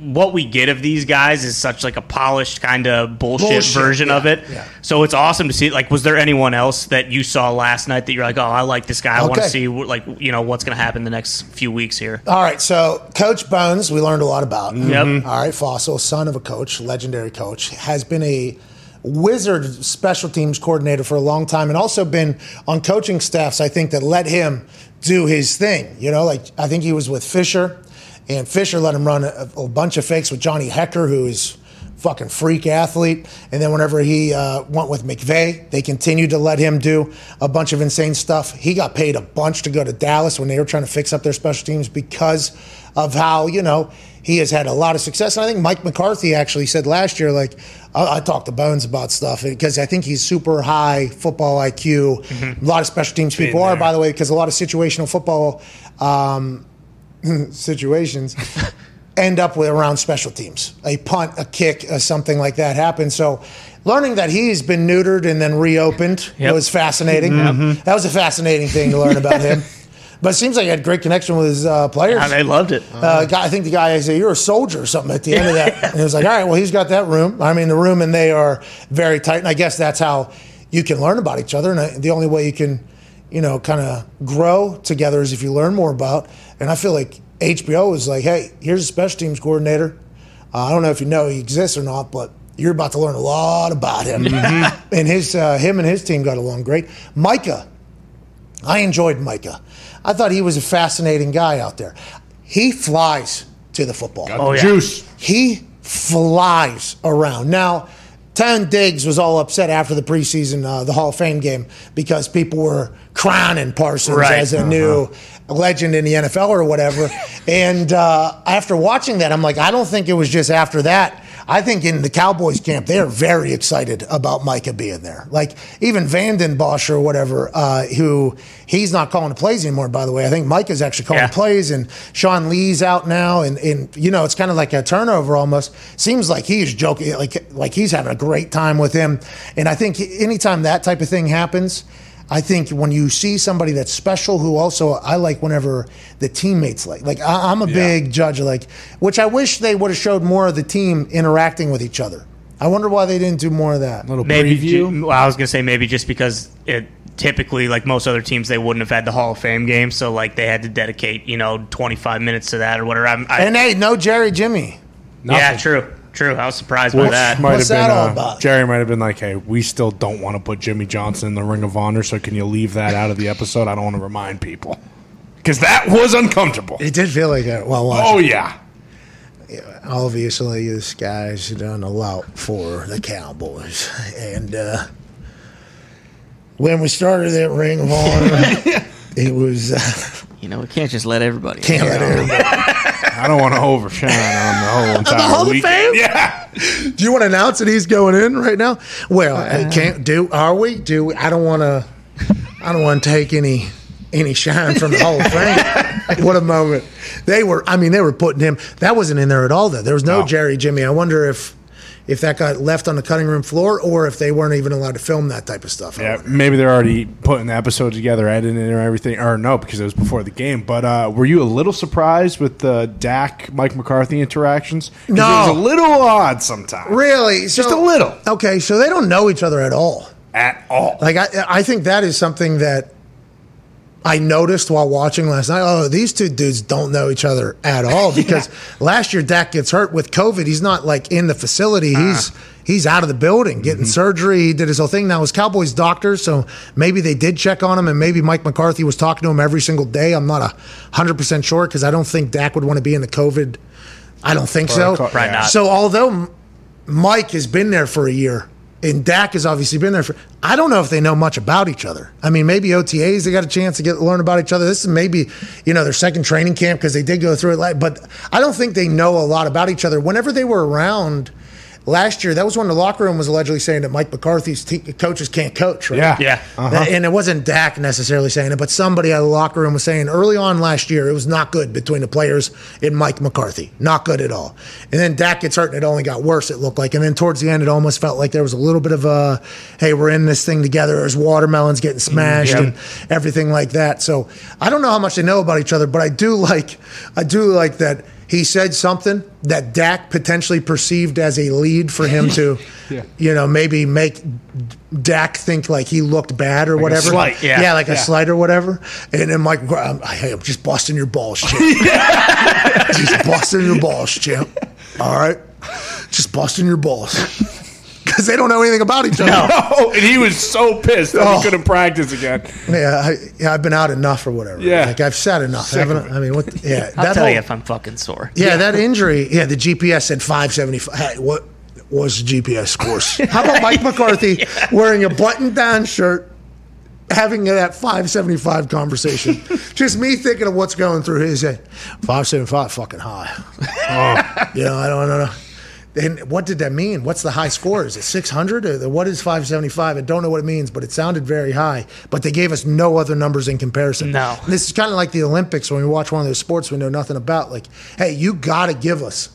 what we get of these guys is such like a polished kind of bullshit, Bullshit, version of it. yeah. So it's awesome to see. Like, was there anyone else that you saw last night that you're like, oh, I like this guy. I want to see like you know what's going to happen the next few weeks here. All right, so Coach Bones, we learned a lot about. Mm-hmm. Yep. All right, Fassel, son of a coach, legendary coach, has been a wizard special teams coordinator for a long time and also been on coaching staffs, I think, that let him do his thing. You know, like I think he was with Fisher, and Fisher let him run a, a bunch of fakes with Johnny Hekker, who is fucking freak athlete. And then whenever he uh, went with McVay, they continued to let him do a bunch of insane stuff. He got paid a bunch to go to Dallas when they were trying to fix up their special teams because of how, you know, he has had a lot of success. And I think Mike McCarthy actually said last year, like, I, I talked to Bones about stuff because I think he's super high football IQ. A lot of special teams people are, by the way, because a lot of situational football um, situations end up with around special teams. A punt, a kick, uh, something like that happens. So learning that he's been neutered and then reopened Yep. was fascinating. That was a fascinating thing to learn about him. But it seems like he had great connection with his uh, players. Yeah, they loved it. Uh, guy, I think the guy said, "You're a soldier" or something at the end of that. And he was like, "All right, well, he's got that room. I mean, the room and they are very tight. And I guess that's how you can learn about each other. And I, the only way you can, you know, kind of grow together is if you learn more about. And I feel like HBO was like, "Hey, here's a special teams coordinator. Uh, I don't know if you know he exists or not, but." You're about to learn a lot about him, and his uh, him and his team got along great. Micah, I enjoyed Micah. I thought he was a fascinating guy out there. He flies to the football. Oh, yeah. Juice. He flies around. Now, Town Diggs was all upset after the preseason, uh, the Hall of Fame game, because people were crowning Parsons Right. as a new legend in the NFL or whatever. and uh, after watching that, I'm like, I don't think it was just after that. I think in the Cowboys camp, they are very excited about Micah being there. Like even Vanden Bosch or whatever, uh, who he's not calling the plays anymore, by the way. I think Micah's actually calling Yeah. the plays and Sean Lee's out now and, and you know it's kind of like a turnover almost seems like he's joking like like he's having a great time with him and I think anytime that type of thing happens I think when you see somebody that's special who also I like whenever the teammates like like I, I'm a big judge of like which I wish they would have showed more of the team interacting with each other I wonder why they didn't do more of that Little Maybe. preview. ju- well, I was gonna say maybe just because it typically, like most other teams, they wouldn't have had the Hall of Fame game, so like they had to dedicate, you know, 25 minutes to that or whatever. I'm, I, and hey no Jerry Jimmy yeah, true, true. I was surprised by Which that. might What's have been that all uh, about? Jerry might have been like, "Hey, we still don't want to put Jimmy Johnson in the Ring of Honor, so can you leave that out of the episode? I don't want to remind people because that was uncomfortable." it did feel like that well Oh yeah, obviously this guy's done a lot for the Cowboys. And uh, when we started that Ring of Honor, it was uh, You know, we can't just let everybody. can't let everybody. I don't want to overshine on the whole entire Hall of. Fame? Yeah, Do you want to announce that he's going in right now? Well, uh, I can't do. Are we? Do we? I don't want to. I don't want to take any any shine from the Hall of Fame. what a moment! They were. I mean, they were putting him. That wasn't in there at all. Though there was no No. Jerry Jimmy. I wonder if if that got left on the cutting room floor, or if they weren't even allowed to film that type of stuff. Yeah. Maybe they're already putting the episode together, editing it or everything, or no, because it was before the game. But uh, were you a little surprised with the Dak Mike McCarthy interactions? No. it was a little odd sometimes. Really? So, Just a little. Okay, so they don't know each other at all. at all. Like I, I think that is something that I noticed while watching last night. Oh, these two dudes don't know each other at all because last year Dak gets hurt with COVID. He's not like in the facility. Uh-huh. He's he's out of the building getting mm-hmm. surgery. He did his whole thing. Now his Cowboys doctors, so maybe they did check on him, and maybe Mike McCarthy was talking to him every single day. I'm not a hundred percent sure because I don't think Dak would want to be in the COVID. I don't think so. Protocol, Right, yeah. So although Mike has been there for a year and Dak has obviously been there for, I don't know if they know much about each other. I mean, maybe OTAs they got a chance to get learn about each other. This is maybe you know their second training camp because they did go through it, but I don't think they know a lot about each other. Whenever they were around. Last year, that was when the locker room was allegedly saying that Mike McCarthy's te- coaches can't coach, right? Yeah. Yeah. Uh-huh. That- And it wasn't Dak necessarily saying it, but somebody at the locker room was saying early on last year it was not good between the players and Mike McCarthy. Not good at all. And then Dak gets hurt and it only got worse, it looked like. And then towards the end, it almost felt like there was a little bit of a, hey, we're in this thing together. There's watermelons getting mm-hmm. smashed Yep. and everything like that. So I don't know how much they know about each other, but I do like, I do like that he said something that Dak potentially perceived as a lead for him to, you know, maybe make Dak think like he looked bad or whatever. slight, yeah. yeah, like a Yeah. slight or whatever. And then Mike, I'm, hey, I'm just busting your balls, champ. just busting your balls, champ. All right, just busting your balls because they don't know anything about each other. Oh, and he was so pissed that Oh. he couldn't practice again. Yeah, I, yeah, I've been out enough or whatever. Yeah. like I've said enough. Sick haven't I? I mean, what? the- yeah, I'll that tell whole- you if I'm fucking sore. Yeah, that injury. Yeah, the GPS said 575. Hey, what? was the GPS course? How about Mike McCarthy wearing a button-down shirt, having that 575 conversation? Just me thinking of what's going through his head. 575, fucking high. Oh, you know, I don't know. And what did that mean? What's the high score? Is it 600? Or uh, what is 575? I don't know what it means, but it sounded very high. But they gave us no other numbers in comparison. No. This is kind of like the Olympics when we watch one of those sports we know nothing about. Like, hey, you got to give us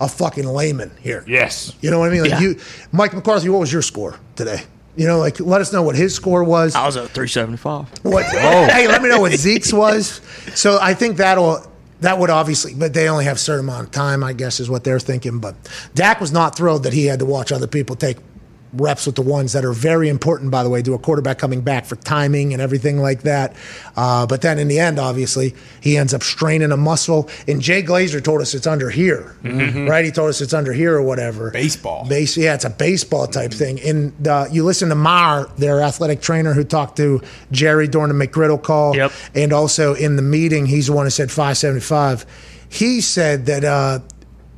a fucking layman here. Yes. You know what I mean? Like Yeah. you, Mike McCarthy, what was your score today? You know, like let us know what his score was. I was at 375. What? Hey, let me know what Zeke's was. So I think that'll that would obviously, but they only have a certain amount of time, I guess, is what they're thinking. But Dak was not thrilled that he had to watch other people take reps with the ones that are very important, by the way, to a quarterback coming back for timing and everything like that. Uh, but then in the end, obviously, he ends up straining a muscle. And Jay Glazer told us it's under here, right? He told us it's under here or whatever. Baseball. Base, yeah, it's a baseball type thing. And uh, you listen to Mar, their athletic trainer, who talked to Jerry during the McGriddle call, Yep. and also in the meeting, he's the one who said 575. He said that uh,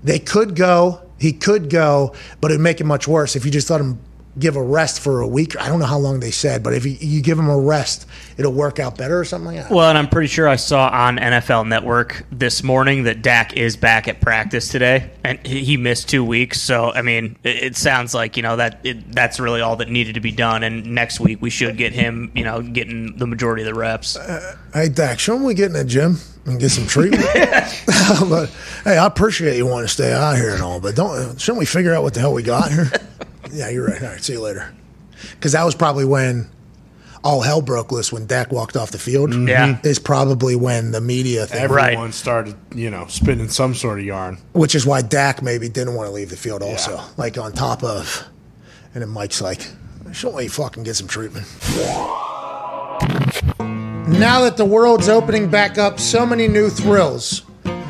they could go, he could go, but it'd make it much worse if you just let him give a rest for a week. I don't know how long they said, but if you, you give him a rest, it'll work out better or something like that. Well, and I'm pretty sure I saw on NFL Network this morning that Dak is back at practice today, and he missed two weeks. So, I mean, it, it sounds like you know that it, that's really all that needed to be done. And next week we should get him, you know, getting the majority of the reps. Uh, hey, Dak, shouldn't we get in the gym and get some treatment? but hey, I appreciate you wanting to stay out here and all, but don't shouldn't we figure out what the hell we got here? yeah, you're right. All right, see you later. Because that was probably when all hell broke loose when Dak walked off the field. Mm-hmm. Yeah. is probably when the media thing, Right. Everyone started, you know, spinning some sort of yarn. which is why Dak maybe didn't want to leave the field. Also, Yeah. like on top of, and then Mike's like, shouldn't we fucking get some treatment? Now that the world's opening back up, so many new thrills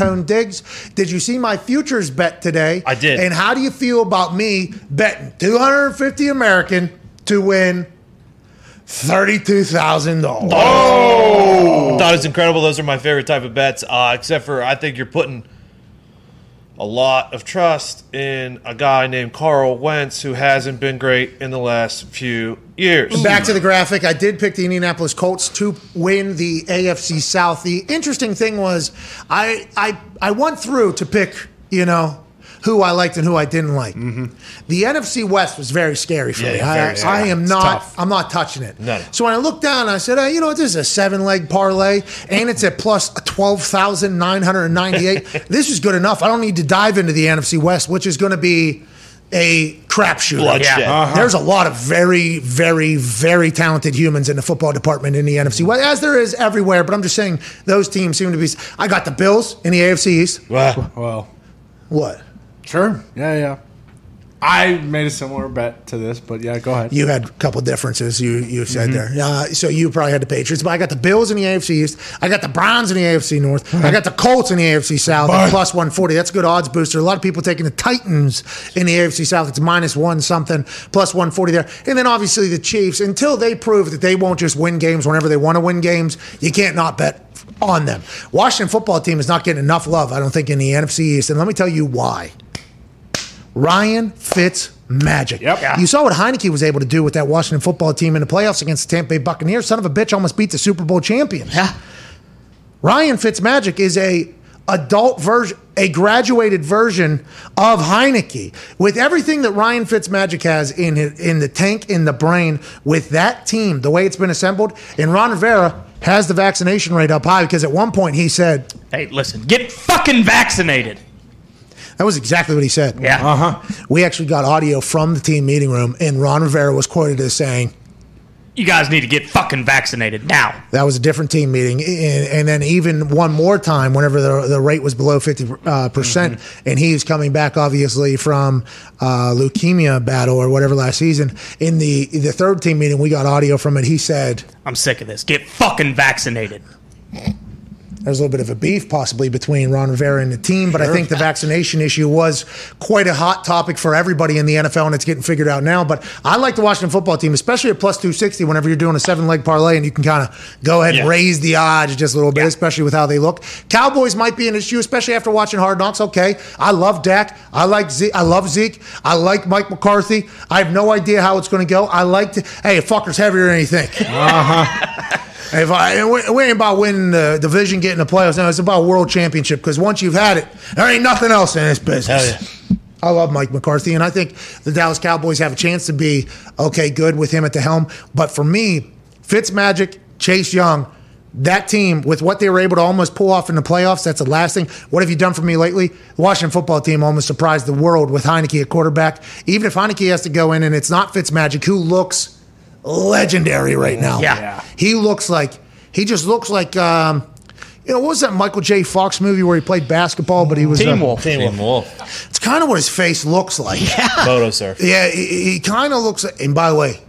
Tone Digz, did you see my futures bet today? I did. And how do you feel about me betting 250 American to win $32,000? Oh, thought it was incredible. Those are my favorite type of bets. Uh, except for I think you're putting a lot of trust in a guy named Carson Wentz who hasn't been great in the last few years. Back to the graphic. I did pick the Indianapolis Colts to win the AFC South. The interesting thing was I I I went through to pick, you know, who I liked and who I didn't like. The NFC West was very scary for Yeah, me. yeah, I, very scary. I am not tough. I'm not touching it. No, no. So when I looked down, I said, uh, you know what, this is a seven leg parlay and it's at plus 12,998. this is good enough. I don't need to dive into the NFC West, which is going to be a crapshoot. Yeah. Uh-huh. There's a lot of very, very, very talented humans in the football department in the NFC, well, as there is everywhere. But I'm just saying those teams seem to be. I got the Bills in the AFC East. Wow. Well, What? Sure. Yeah, yeah. I made a similar bet to this, but yeah, go ahead. You had a couple differences. You you said Mm-hmm. there. Uh, so you probably had the Patriots, but I got the Bills in the AFC East. I got the Browns in the AFC North. I got the Colts in the AFC South at plus one forty. That's a good odds booster. A lot of people taking the Titans in the AFC South. It's minus one something, plus one forty there. And then obviously the Chiefs. Until they prove that they won't just win games whenever they want to win games, you can't not bet on them. Washington football team is not getting enough love, I don't think, in the NFC East. And let me tell you why. Ryan Fitz magic. Yep. Yeah. You saw what Heinicke was able to do with that Washington football team in the playoffs against the Tampa Bay Buccaneers. Son of a bitch almost beat the Super Bowl champions. Yeah. Ryan Fitzmagic is a adult version, a graduated version of Heinicke. With everything that Ryan Fitzmagic has in his, in the tank, in the brain, with that team, the way it's been assembled, and Ron Rivera has the vaccination rate up high because at one point he said, Hey, listen, get fucking vaccinated. That was exactly what he said. Yeah. Uh huh. We actually got audio from the team meeting room, and Ron Rivera was quoted as saying, You guys need to get fucking vaccinated now. That was a different team meeting, and, and then even one more time, whenever the, the rate was below fifty uh, percent, and he's coming back obviously from uh, leukemia battle or whatever last season. In the the third team meeting, we got audio from it. He said I'm sick of this. Get fucking vaccinated. There's a little bit of a beef possibly between Ron Rivera and the team, but I think the vaccination issue was quite a hot topic for everybody in the NFL, and it's getting figured out now. But I like the Washington football team, especially at plus 260 whenever you're doing a seven leg parlay and you can kind of go ahead and raise the odds just a little bit, especially with how they look. Cowboys might be an issue, especially after watching Hard Knocks. Okay, I love Dak. I like Zeke. I love Zeke. I like Mike McCarthy. I have no idea how it's going to go. I like to. Hey, a fucker's heavier than you think. Uh-huh. If I, we, ain't about winning the division, getting the playoffs. No, it's about world championship. Because once you've had it, there ain't nothing else in this business. I love Mike McCarthy, and I think the Dallas Cowboys have a chance to be okay, good with him at the helm. But for me, Fitzmagic, Chase Young, that team with what they were able to almost pull off in the playoffs, that's the last thing. What have you done for me lately? The Washington football team almost surprised the world with Heinicke at quarterback. Even if Heinicke has to go in and it's not Fitzmagic, who looks legendary right now. Yeah. Yeah. He looks like he just looks like um, you know, what was that Michael J. Fox movie where he played basketball, but he was Team uh, Wolf. Teen Wolf. It's kind of what his face looks like. Yeah, Photo surf. he, he kind of looks. like And by the way,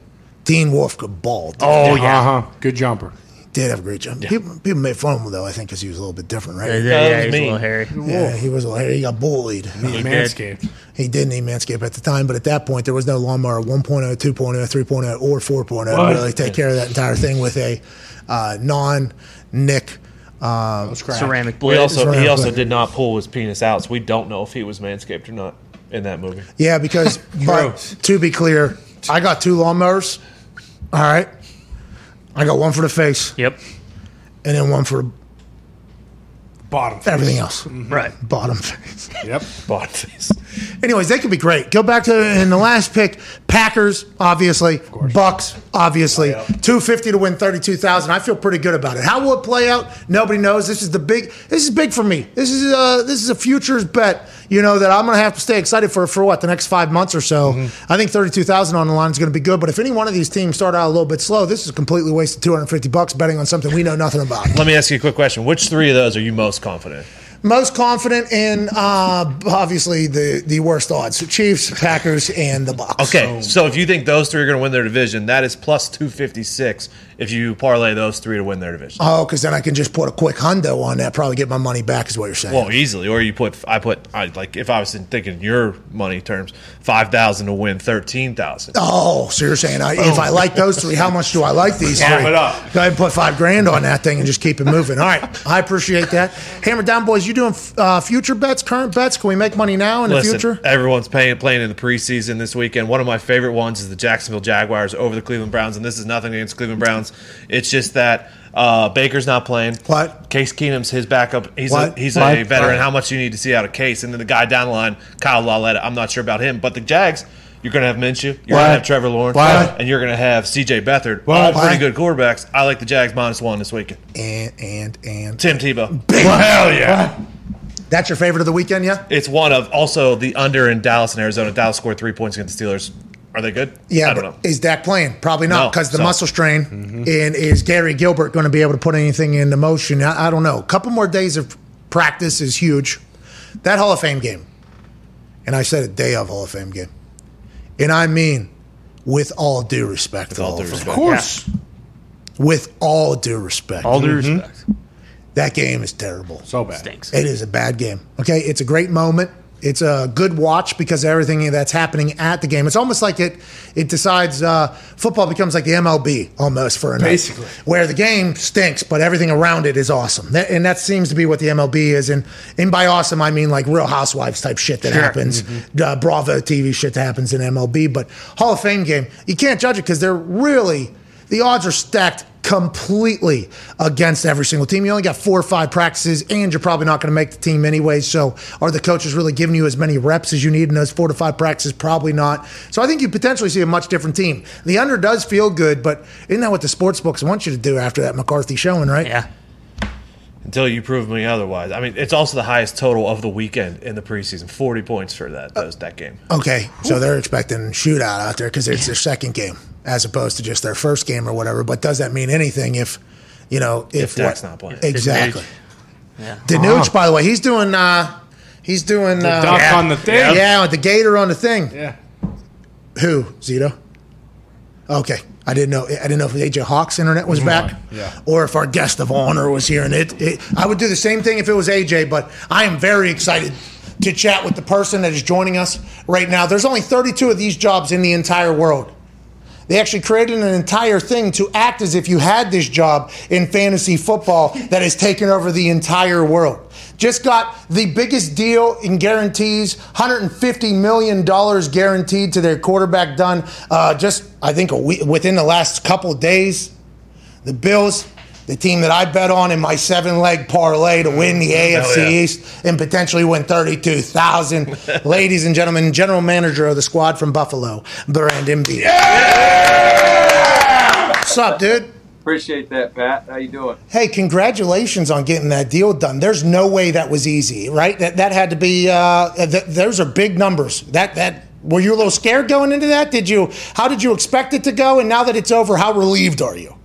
Teen Wolf could ball. Dude. Oh yeah. Uh huh. Good jumper. Did have a great jump. People, people made fun of him though. I think because he was a little bit different, Yeah, right? yeah, he was he's a little hairy. Yeah, he was. a little- hairy. He got bullied. He did. Manscaped. He did need Manscaped at the time, but at that point, there was no lawnmower 1.0, 2.0, 3.0, or 4.0 to What? really take care of that entire thing with a uh, non Nick. Uh, Ceramic We also around he also quick. did not pull his penis out, so we don't know if he was manscaped or not in that movie. yeah, because but to be clear, I got two lawnmowers. All right, I got one for the face Yep. and then one for Bottom. everything else. Right. Bottom face. Yep. Bottom face. Anyways, they could be great. Go back to in the last pick, Packers, obviously, Bucks, obviously, two fifty to win thirty two thousand. I feel pretty good about it. How will it play out? Nobody knows. This is the big. This is big for me. This is uh this is a futures bet. You know that I'm going to have to stay excited for for what the next five months or so. I think thirty two thousand on the line is going to be good. But if any one of these teams start out a little bit slow, this is completely wasted two hundred fifty bucks betting on something we know nothing about. Let me ask you a quick question. Which three of those are you most confident? Most confident in uh, obviously the the worst odds: Chiefs, Packers, and the Bucks. Okay, so if you think those three are going to win their division, that is plus 256 if you parlay those three to win their division. Oh, because then I can just put a quick hundo on that, probably get my money back, is what you're saying. Well, easily. Or you put, I put, I like, if I was thinking your money terms, 5,000 to win 13,000. oh, so you're saying I, if I like those three, how much do I like these three? it up. Go ahead and put five grand on that thing and just keep it moving. All right, I appreciate that. Hammer down, boys. You doing uh, future bets, current bets? Can we make money now in the future? everyone's playing playing in the preseason this weekend. One of my favorite ones is the Jacksonville Jaguars over the Cleveland Browns, and this is nothing against Cleveland Browns. It's just that uh, Baker's not playing. What? Case Keenum's his backup. He's What? a he's What? a veteran. What? How much you need to see out of Case, and then the guy down the line, Kyle Lauletta. I'm not sure about him, but the Jags. You're going to have Minshew. You're going to have Trevor Lawrence. What? And you're going to have C.J. Beathard. What? All pretty good quarterbacks. I like the Jags minus one this weekend. And and and Tim Tebow. Well, hell yeah. That's your favorite of the weekend, yeah? It's one of also the under in Dallas and Arizona. Dallas scored three points against the Steelers. Are they good? Yeah, I don't know. is Dak playing? Probably not No, because the so- muscle strain. Mm-hmm. And is Garrett Gilbert going to be able to put anything into motion? I, I don't know. A couple more days of practice is huge. That Hall of Fame game, and I said a day of Hall of Fame game, and I mean with all due respect, to all due of respect. Of course. with all due respect, All due mm-hmm. respect. that game is terrible. So bad. Stinks. It is a bad game. Okay, it's a great moment. It's a good watch because everything that's happening at the game. It's almost like it it decides uh, football becomes like the MLB almost for a night. Basically. where the game stinks, but everything around it is awesome. That, and that seems to be what the MLB is. And and by awesome, I mean like Real Housewives type shit that happens, uh, Bravo TV shit that happens in MLB. But Hall of Fame game, you can't judge it because they're really the odds are stacked completely against every single team. You only got four or five practices, and you're probably not going to make the team anyway. So, are the coaches really giving you as many reps as you need in those four to five practices? Probably not. So, I think you potentially see a much different team. The under does feel good, but isn't that what the sports books want you to do after that McCarthy showing, right? Yeah. Until you prove me otherwise. I mean, it's also the highest total of the weekend in the preseason. Forty points for that uh, those, that game. Okay, so they're expecting shootout out there because it's their second game as opposed to just their first game or whatever. But does that mean anything if, you know, if, If Dak's what- not playing. Exactly. Yeah. Danuch, by the way, he's doing. uh He's doing. uh, Duck Yeah. on the thing. Yeah, with the gator on the thing. Yeah. Who? Zito? Okay. I didn't know. I didn't know if AJ Hawk's internet was back, yeah. or if our guest of honor was here. And it, it, I would do the same thing if it was AJ. But I am very excited to chat with the person that is joining us right now. There's only 32 of these jobs in the entire world. They actually created an entire thing to act as if you had this job in fantasy football that has taken over the entire world. Just got the biggest deal in guarantees, $150 million guaranteed to their quarterback done uh, just, I think, week, within the last couple days. The Bills, the team that I bet on in my seven leg parlay to win the AFC yeah. East and potentially win 32,000. Ladies and gentlemen, general manager of the squad from Buffalo, Brandon Beane. What's up, dude? Appreciate that, Pat. How you doing? Hey, congratulations on getting that deal done. There's no way that was easy, right? That that had to be. Uh, th- those are big numbers. That that were you a little scared going into that? Did you? How did you expect it to go? And now that it's over, how relieved are you?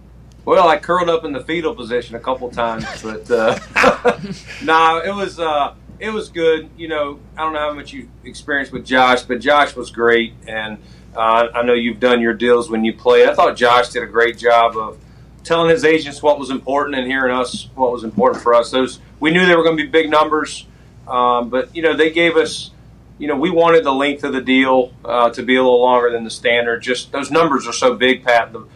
Well, I curled up in the fetal position a couple times, but uh, nah, it was uh, it was good. You know, I don't know how much you experienced with Josh, but Josh was great, and uh, I know you've done your deals when you played. I thought Josh did a great job of telling his agents what was important and hearing us what was important for us. Those we knew they were going to be big numbers, um, but you know they gave us. You know, we wanted the length of the deal uh, to be a little longer than the standard. Just those numbers are so big, Pat. The,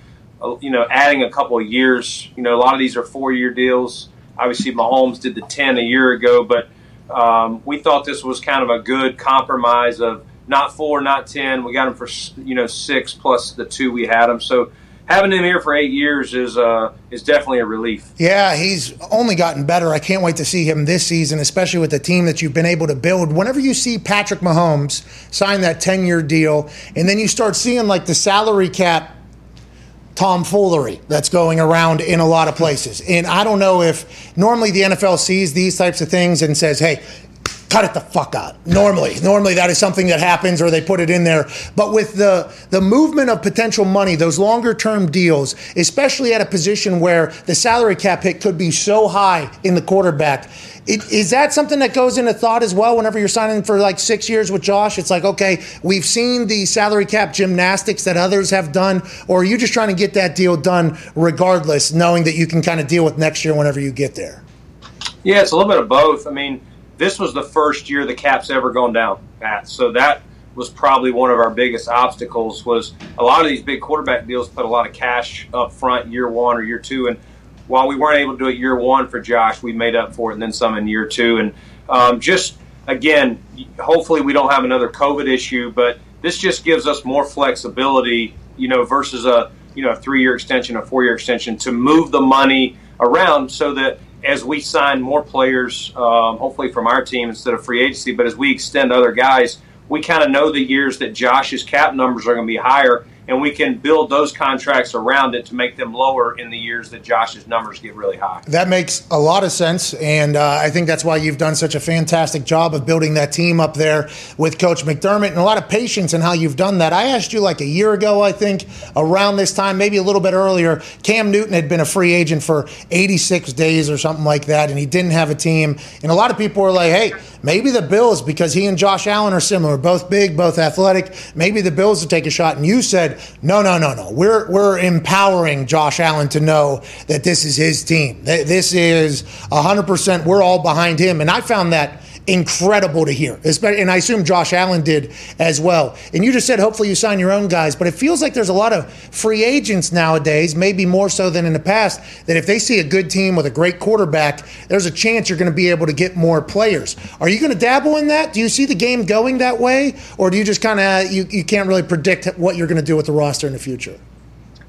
you know, adding a couple of years. You know, a lot of these are four-year deals. Obviously, Mahomes did the ten a year ago, but um, we thought this was kind of a good compromise of not four, not ten. We got him for you know six plus the two we had him. So having him here for eight years is uh, is definitely a relief. Yeah, he's only gotten better. I can't wait to see him this season, especially with the team that you've been able to build. Whenever you see Patrick Mahomes sign that 10 year deal, and then you start seeing like the salary cap tomfoolery that's going around in a lot of places. And I don't know if normally the NFL sees these types of things and says, hey, cut it the fuck out. Normally, normally that is something that happens or they put it in there. But with the the movement of potential money, those longer term deals, especially at a position where the salary cap hit could be so high in the quarterback, it, is that something that goes into thought as well? Whenever you're signing for like six years with Josh, it's like okay, we've seen the salary cap gymnastics that others have done, or are you just trying to get that deal done regardless, knowing that you can kind of deal with next year whenever you get there? Yeah, it's a little bit of both. I mean, this was the first year the cap's ever gone down, Pat. So that was probably one of our biggest obstacles. Was a lot of these big quarterback deals put a lot of cash up front year one or year two, and while we weren't able to do it year one for Josh, we made up for it and then some in year two. And um, just again, hopefully we don't have another COVID issue, but this just gives us more flexibility, you know, versus a you know a three year extension, a four year extension to move the money around so that as we sign more players, um, hopefully from our team instead of free agency, but as we extend other guys, we kind of know the years that Josh's cap numbers are going to be higher, and we can build those contracts around it to make them lower in the years that Josh's numbers get really high. That makes a lot of sense, and uh, I think that's why you've done such a fantastic job of building that team up there with Coach McDermott, and a lot of patience in how you've done that. I asked you like a year ago, I think, around this time, maybe a little bit earlier. Cam Newton had been a free agent for 86 days or something like that, and he didn't have a team. And a lot of people were like, "Hey, maybe the Bills, because he and Josh Allen are similar, both big, both athletic. Maybe the Bills will take a shot." And you said, "No, no, no, no. We're we're empowering Josh Allen to know that this is his team. This is 100%. We're all behind him." And I found that incredible to hear. And I assume Josh Allen did as well. And you just said hopefully you sign your own guys, but it feels like there's a lot of free agents nowadays, maybe more so than in the past, that if they see a good team with a great quarterback, there's a chance you're going to be able to get more players. Are you going to dabble in that? Do you see the game going that way, or do you just kind of you, you can't really predict what you're going to do with the roster in the future?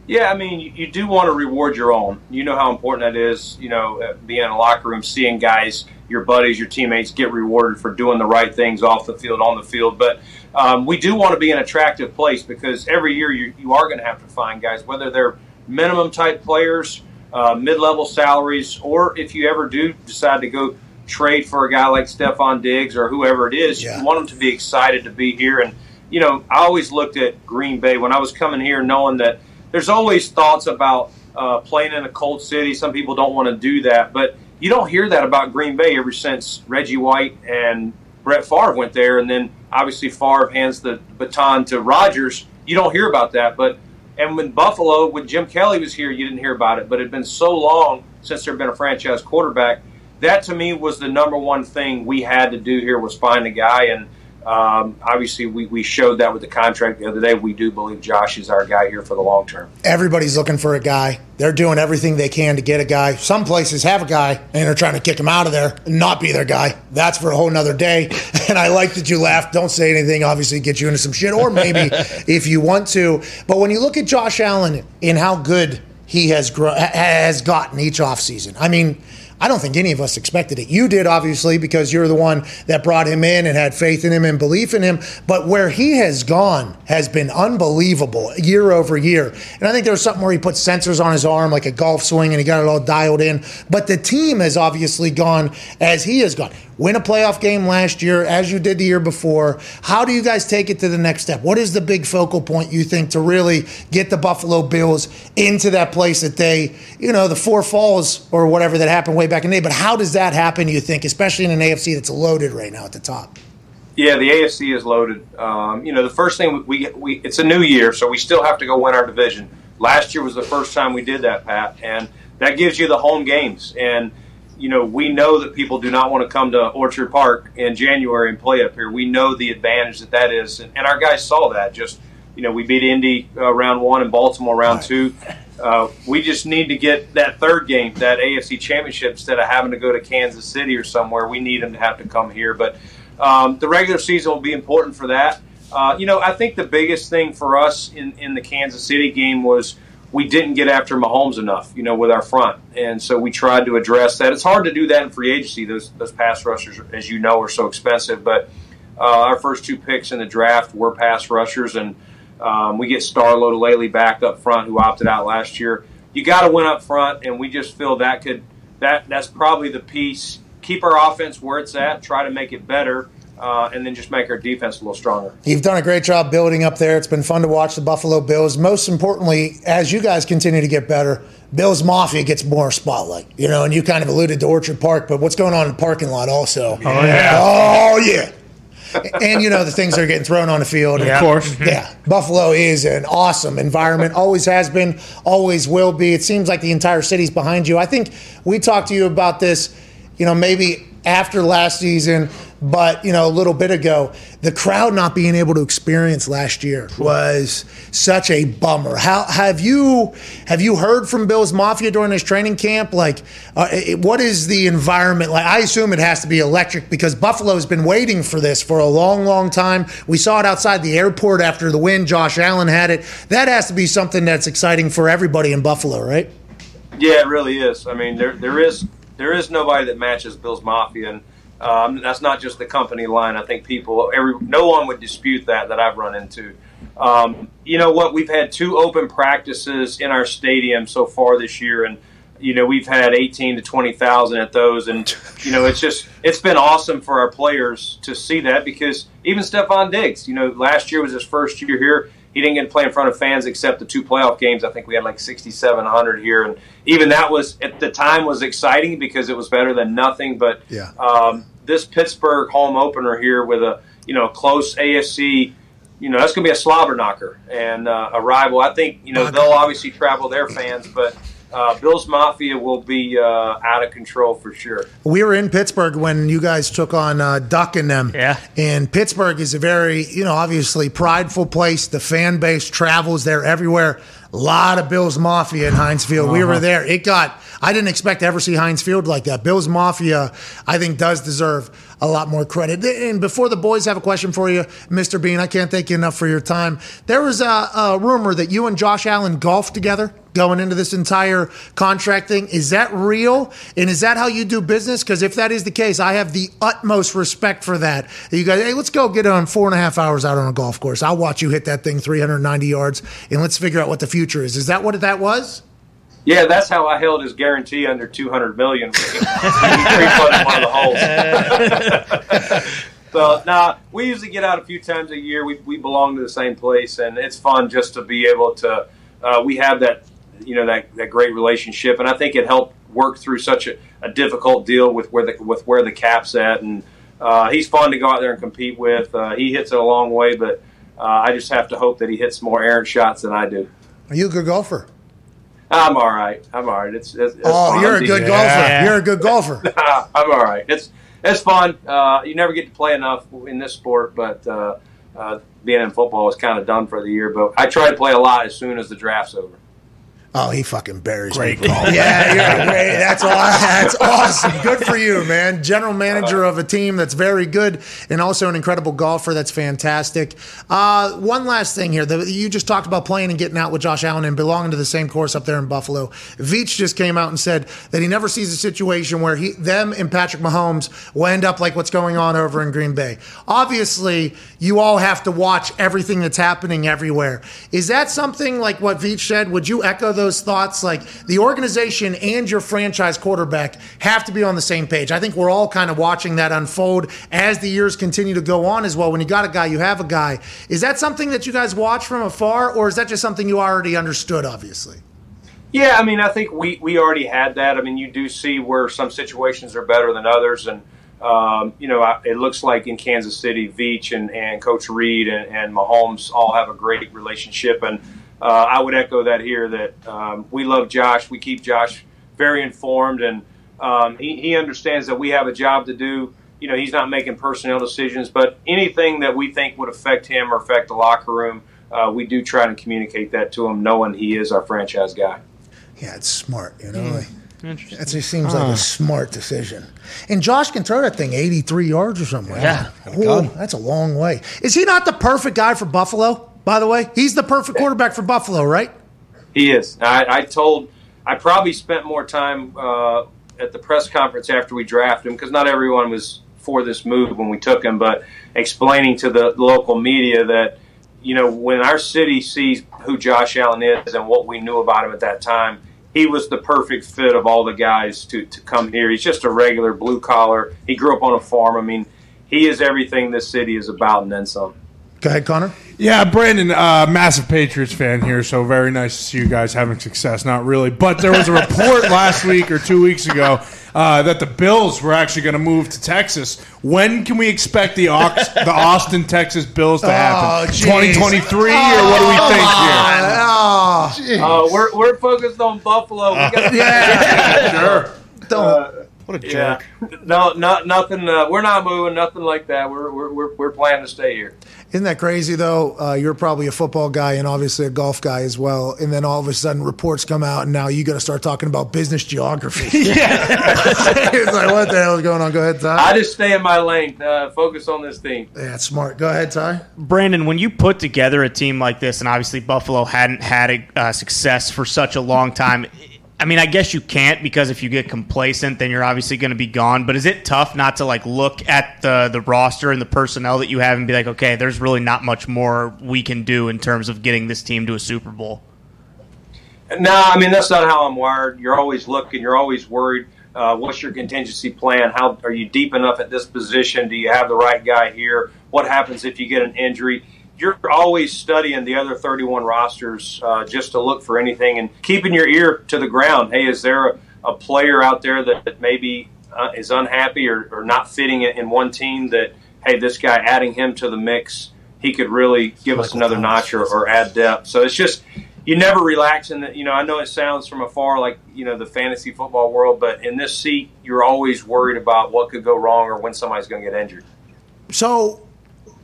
Yeah, I mean, you, you do want to reward your own. You know how important that is. You know, uh, being in a locker room, seeing guys, your buddies, your teammates get rewarded for doing the right things off the field, on the field. But um, we do want to be an attractive place because every year you, you are going to have to find guys, whether they're minimum type players, uh, mid level salaries, or if you ever do decide to go trade for a guy like Stefon Diggs or whoever it is, Yeah. you want them to be excited to be here. And, you know, I always looked at Green Bay when I was coming here knowing that there's always thoughts about uh, playing in a cold city. Some people don't want to do that, but you don't hear that about Green Bay ever since Reggie White and Brett Favre went there, and then obviously Favre hands the baton to Rodgers. You don't hear about that, but and when Buffalo, when Jim Kelly was here, you didn't hear about it. But it had been so long since there had been a franchise quarterback. That to me was the number one thing we had to do here was find a guy, and um, obviously we, we showed that with the contract the other day. We do believe Josh is our guy here for the long term. Everybody's looking for a guy. They're doing everything they can to get a guy. Some places have a guy and they're trying to kick him out of there and not be their guy. That's for a whole nother day. And I like that you laughed. Don't say anything, obviously, get you into some shit, or maybe if you want to. But when you look at Josh Allen and how good he has grown, has gotten each offseason, I mean, I don't think any of us expected it. You did, obviously, because you're the one that brought him in and had faith in him and belief in him. But where he has gone has been unbelievable year over year. And I think there was something where he put sensors on his arm, like a golf swing, and he got it all dialed in. But the team has obviously gone as he has gone. Win a playoff game last year, as you did the year before. How do you guys take it to the next step? What is the big focal point you think to really get the Buffalo Bills into that place that they, you know, the four falls or whatever that happened way back in the day? But how does that happen, you think, especially in an AFC that's loaded right now at the top? Yeah, the AFC is loaded. Um, you know, the first thing we, we it's a new year, so we still have to go win our division. Last year was the first time we did that, Pat, and that gives you the home games. And you know, we know that people do not want to come to Orchard Park in January and play up here. We know the advantage that that is, and, and our guys saw that. Just you know, we beat Indy uh, round one and Baltimore round two. Uh, we just need to get that third game, that AFC Championship, instead of having to go to Kansas City or somewhere. We need them to have to come here, but um, the regular season will be important for that. Uh, you know, I think the biggest thing for us in, in the Kansas City game was we didn't get after Mahomes enough, you know, with our front, and so we tried to address that. It's hard to do that in free agency. Those those pass rushers, as you know, are so expensive. But uh, our first two picks in the draft were pass rushers, and um, we get Star Lotulelei back up front, who opted out last year. You got to win up front, and we just feel that could that that's probably the piece. Keep our offense where it's at, try to make it better, uh, and then just make our defense a little stronger. You've done a great job building up there. It's been fun to watch the Buffalo Bills. Most importantly, as you guys continue to get better, Bills Mafia gets more spotlight. You know, and you kind of alluded to Orchard Park, but what's going on in the parking lot also? Oh yeah. Oh yeah. and you know the things that are getting thrown on the field. Of course. Yeah, Buffalo is an awesome environment. Always has been, always will be. It seems like the entire city's behind you. I think we talked to you about this, you know, maybe after last season, but you know, a little bit ago. The crowd not being able to experience last year was such a bummer. How have you have you heard from Bills Mafia during this training camp? Like, uh, it- what is the environment like? I assume it has to be electric because Buffalo's been waiting for this for a long, long time. We saw it outside the airport after the win. Josh Allen had it. That has to be something that's exciting for everybody in Buffalo, right? Yeah, it really is. I mean, there there is there is nobody that matches Bill's Mafia, and um, that's not just the company line. I think people, every no one would dispute that that I've run into. um, you know what? We've had two open practices in our stadium so far this year, and you know we've had eighteen to twenty thousand at those, and you know it's just it's been awesome for our players to see that because even Stefon Diggs, you know, last year was his first year here. He didn't get to play in front of fans except the two playoff games. I think we had like sixty seven hundred here, and even that was at the time was exciting because it was better than nothing. But Yeah. um, this Pittsburgh home opener here with a you know close AFC, you know that's going to be a slobber knocker and uh, a rival. I think you know they'll obviously travel their fans, but uh, Bills Mafia will be uh, out of control for sure. We were in Pittsburgh when you guys took on uh, Duck and them. Yeah. And Pittsburgh is a very, you know, obviously prideful place. The fan base travels there everywhere. A lot of Bills Mafia in Heinz Field. We were there. It got, I didn't expect to ever see Heinz Field like that. Bills Mafia, I think, does deserve a lot more credit. And before the boys have a question for you, Mr. Beane, I can't thank you enough for your time. There was a, a rumor that you and Josh Allen golfed together going into this entire contract thing. Is that real? And is that how you do business? Because if that is the case, I have the utmost respect for that. You guys, hey, let's go get on four and a half hours out on a golf course. I'll watch you hit that thing 390 yards, and let's figure out what the future is. Is that what that was? Yeah, that's how I held his guarantee under two hundred million. He refunded one of the holes. so now we usually get out a few times a year. We we belong to the same place, and it's fun just to be able to. Uh, we have that you know that, that great relationship, and I think it helped work through such a, a difficult deal with where the with where the cap's at, and uh, he's fun to go out there and compete with. Uh, he hits it a long way, but uh, I just have to hope that he hits more errant shots than I do. Are you a good golfer? I'm all right. I'm all right. It's, it's, it's Oh, fun. you're a good golfer. You're a good golfer. I'm all right. It's it's fun. Uh, you never get to play enough in this sport, but uh, uh, being in football is kind of done for the year. But I try to play a lot as soon as the draft's over. Oh, he fucking buries Great me. Call. Yeah, you're great. That's all. That's awesome. Good for you, man. General manager of a team that's very good, and also an incredible golfer. That's fantastic. Uh, one last thing here. The, you just talked about playing and getting out with Josh Allen and belonging to the same course up there in Buffalo. Veach just came out and said that he never sees a situation where he, them, and Patrick Mahomes will end up like what's going on over in Green Bay. Obviously, you all have to watch everything that's happening everywhere. Is that something like what Veach said? Would you echo those thoughts? Like the organization and your franchise quarterback have to be on the same page. I think we're all kind of watching that unfold as the years continue to go on as well. When you got a guy, you have a guy. Is that something that you guys watch from afar, or is that just something you already understood, obviously? Yeah, I mean, I think we, we already had that. I mean, you do see where some situations are better than others, and um, you know, I, it looks like in Kansas City, Veach and, and Coach Reid and, and Mahomes all have a great relationship, and uh, I would echo that here. That um, we love Josh. We keep Josh very informed, and um, he, he understands that we have a job to do. You know, he's not making personnel decisions, but anything that we think would affect him or affect the locker room, uh, we do try to communicate that to him, knowing he is our franchise guy. Yeah, it's smart, you know. Like, that just seems like a smart decision. And Josh can throw that thing 83 yards or something. like Yeah. Ooh, that's a long way. Is he not the perfect guy for Buffalo, by the way? He's the perfect quarterback for Buffalo, right? He is. I, I told. I probably spent more time uh, at the press conference after we drafted him because not everyone was for this move when we took him, but explaining to the local media that you know when our city sees who Josh Allen is and what we knew about him at that time, he was the perfect fit of all the guys to to come here. He's just a regular blue collar. He grew up on a farm. I mean, he is everything this city is about and then some. Go ahead, Connor. Yeah, Brandon, uh, massive Patriots fan here, so very nice to see you guys having success. Not really, but there was a report last week or two weeks ago uh, that the Bills were actually going to move to Texas. When can we expect the Ox- the Austin, Texas Bills to happen? Oh, geez. 2023, or what do we think here? Oh, Uh, we're we're focused on Buffalo. We got yeah. Sure. Don't. What a Yeah. No, not nothing. Uh, we're not moving. Nothing like that. We're we're we're, we're planning to stay here. Isn't that crazy though? Uh, you're probably a football guy and obviously a golf guy as well. And then all of a sudden reports come out and now you got to start talking about business geography. Yeah. it's like, what the hell is going on? Go ahead, Ty. I just stay in my lane. Uh, focus on this team. yeah, smart. Go ahead, Ty. Brandon, when you put together a team like this, and obviously Buffalo hadn't had a, uh, success for such a long time, I mean, I guess you can't because if you get complacent, then you're obviously going to be gone. But is it tough not to like look at the the roster and the personnel that you have and be like, okay, there's really not much more we can do in terms of getting this team to a Super Bowl? No, I mean that's not how I'm wired. You're always looking. You're always worried. Uh, what's your contingency plan? How are you deep enough at this position? Do you have the right guy here? What happens if you get an injury? You're always studying the other 31 rosters uh, just to look for anything and keeping your ear to the ground. Hey, is there a, a player out there that, that maybe uh, is unhappy or, or not fitting in one team that hey, this guy adding him to the mix, he could really give us another notch or, or add depth. So it's just you never relax in the you know i know it sounds from afar like you know the fantasy football world but in this seat you're always worried about what could go wrong or when somebody's going to get injured So,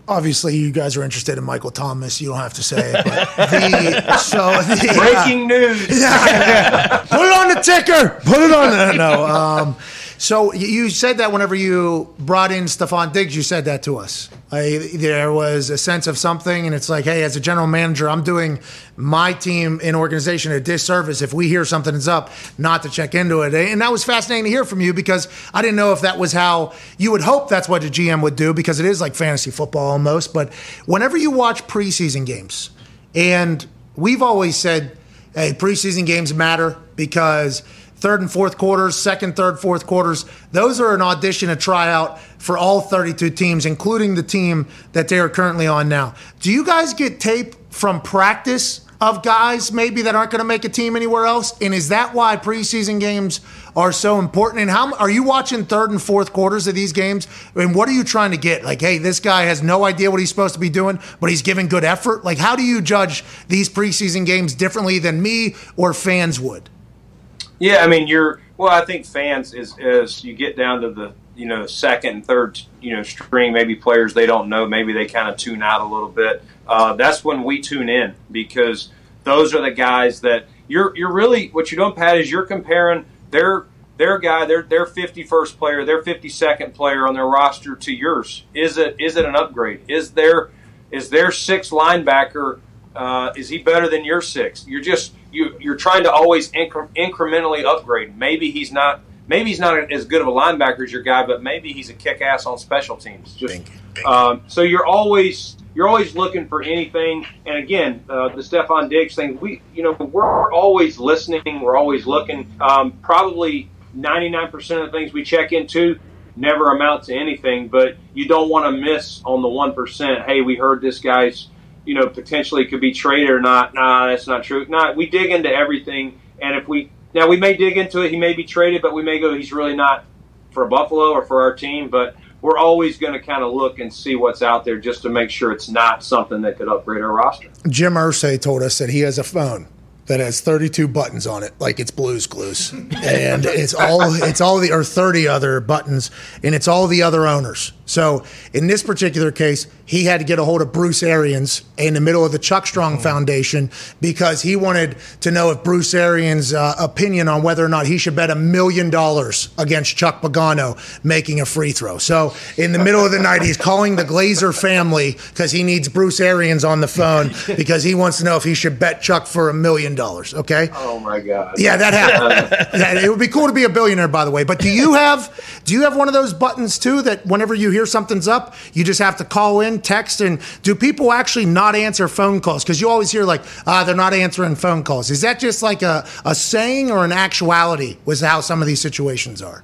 obviously, you guys are interested in Michael Thomas. You don't have to say it, but the so the, uh, breaking news Put it on the ticker. Put it on. No, no. Um, so you said that whenever you brought in Stefon Diggs, you said that to us. Like, there was a sense of something, and it's like, hey, as a general manager, I'm doing my team in organization a disservice if we hear something is up, not to check into it. And that was fascinating to hear from you because I didn't know if that was how you would hope that's what a GM would do because it is like fantasy football almost. But whenever you watch preseason games, and we've always said, hey, preseason games matter because third and fourth quarters, second, third, fourth quarters, those are an audition, a tryout for all 32 teams, including the team that they are currently on now. Do you guys get tape from practice of guys maybe that aren't going to make a team anywhere else? And is that why preseason games are so important? And how are you watching third and fourth quarters of these games? And what are you trying to get? Like, hey, this guy has no idea what he's supposed to be doing, but he's giving good effort. Like, how do you judge these preseason games differently than me or fans would? Yeah, I mean, you're well. I think fans is as you get down to the you know second and third you know string, maybe players they don't know, maybe they kind of tune out a little bit. Uh, that's when we tune in because those are the guys that you're you're really what you don't Pat, is you're comparing their their guy, their their 51st player, their 52nd player on their roster to yours. Is it is it an upgrade? Is there is their sixth linebacker? Uh, is he better than your sixth? You're just you you're trying to always incre- incrementally upgrade. Maybe he's not maybe he's not as good of a linebacker as your guy, but maybe he's a kick ass on special teams. Just um, so you're always you're always looking for anything. And again, uh, the Stefon Diggs thing, we you know we're always listening, we're always looking. Um, probably 99% of the things we check into never amount to anything, but you don't want to miss on the one percent. Hey, we heard this guy's you know potentially could be traded or not. Nah, that's not true. Nah, we dig into everything, and if we now we may dig into it, he may be traded, but we may go he's really not for Buffalo or for our team, but we're always going to kind of look and see what's out there just to make sure it's not something that could upgrade our roster. Jim Irsay told us that he has a phone that has 32 buttons on it, like it's Blue's Clues, and it's all it's all the or 30 other buttons, and it's all the other owners. So in this particular case, he had to get a hold of Bruce Arians in the middle of the Chuck Strong Foundation because he wanted to know if Bruce Arians' uh, opinion on whether or not he should bet a million dollars against Chuck Pagano making a free throw. So in the middle of the night, he's calling the Glazer family because he needs Bruce Arians on the phone because he wants to know if he should bet Chuck for a million dollars. Okay. Oh my God! Yeah, that happened. Yeah, it would be cool to be a billionaire, by the way. But do you have do you have one of those buttons too that whenever you hear something's up, you just have to call in, text, and do people actually not answer phone calls? Because you always hear like, ah, they're not answering phone calls. Is that just like a, a saying or an actuality? Was how some of these situations are.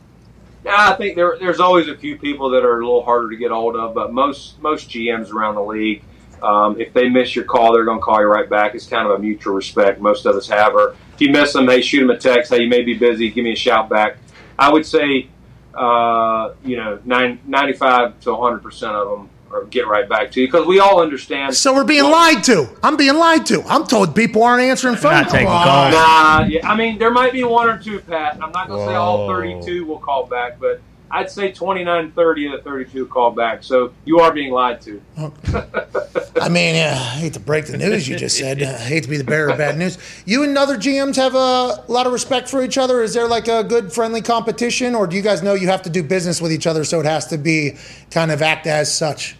Yeah, I think there, there's always a few people that are a little harder to get hold of, but most most GMs around the league, um, if they miss your call, they're going to call you right back. It's kind of a mutual respect. Most of us have. Or if you miss them, hey, shoot them a text. Hey, you may be busy. Give me a shout back. I would say, uh, you know, nine, 95 to 100 percent of them are get right back to you because we all understand. So we're being lied to. I'm being lied to. I'm told people aren't answering phone Not calls. taking calls. Nah, yeah, I mean, there might be one or two, Pat. I'm not going to say all 32 will call back, but I'd say 29, 30 of the 32 call back. So you are being lied to. I mean, uh, I hate to break the news you just said. I hate to be the bearer of bad news. You and other GMs have a lot of respect for each other. Is there like a good friendly competition, or do you guys know you have to do business with each other, so it has to be kind of act as such?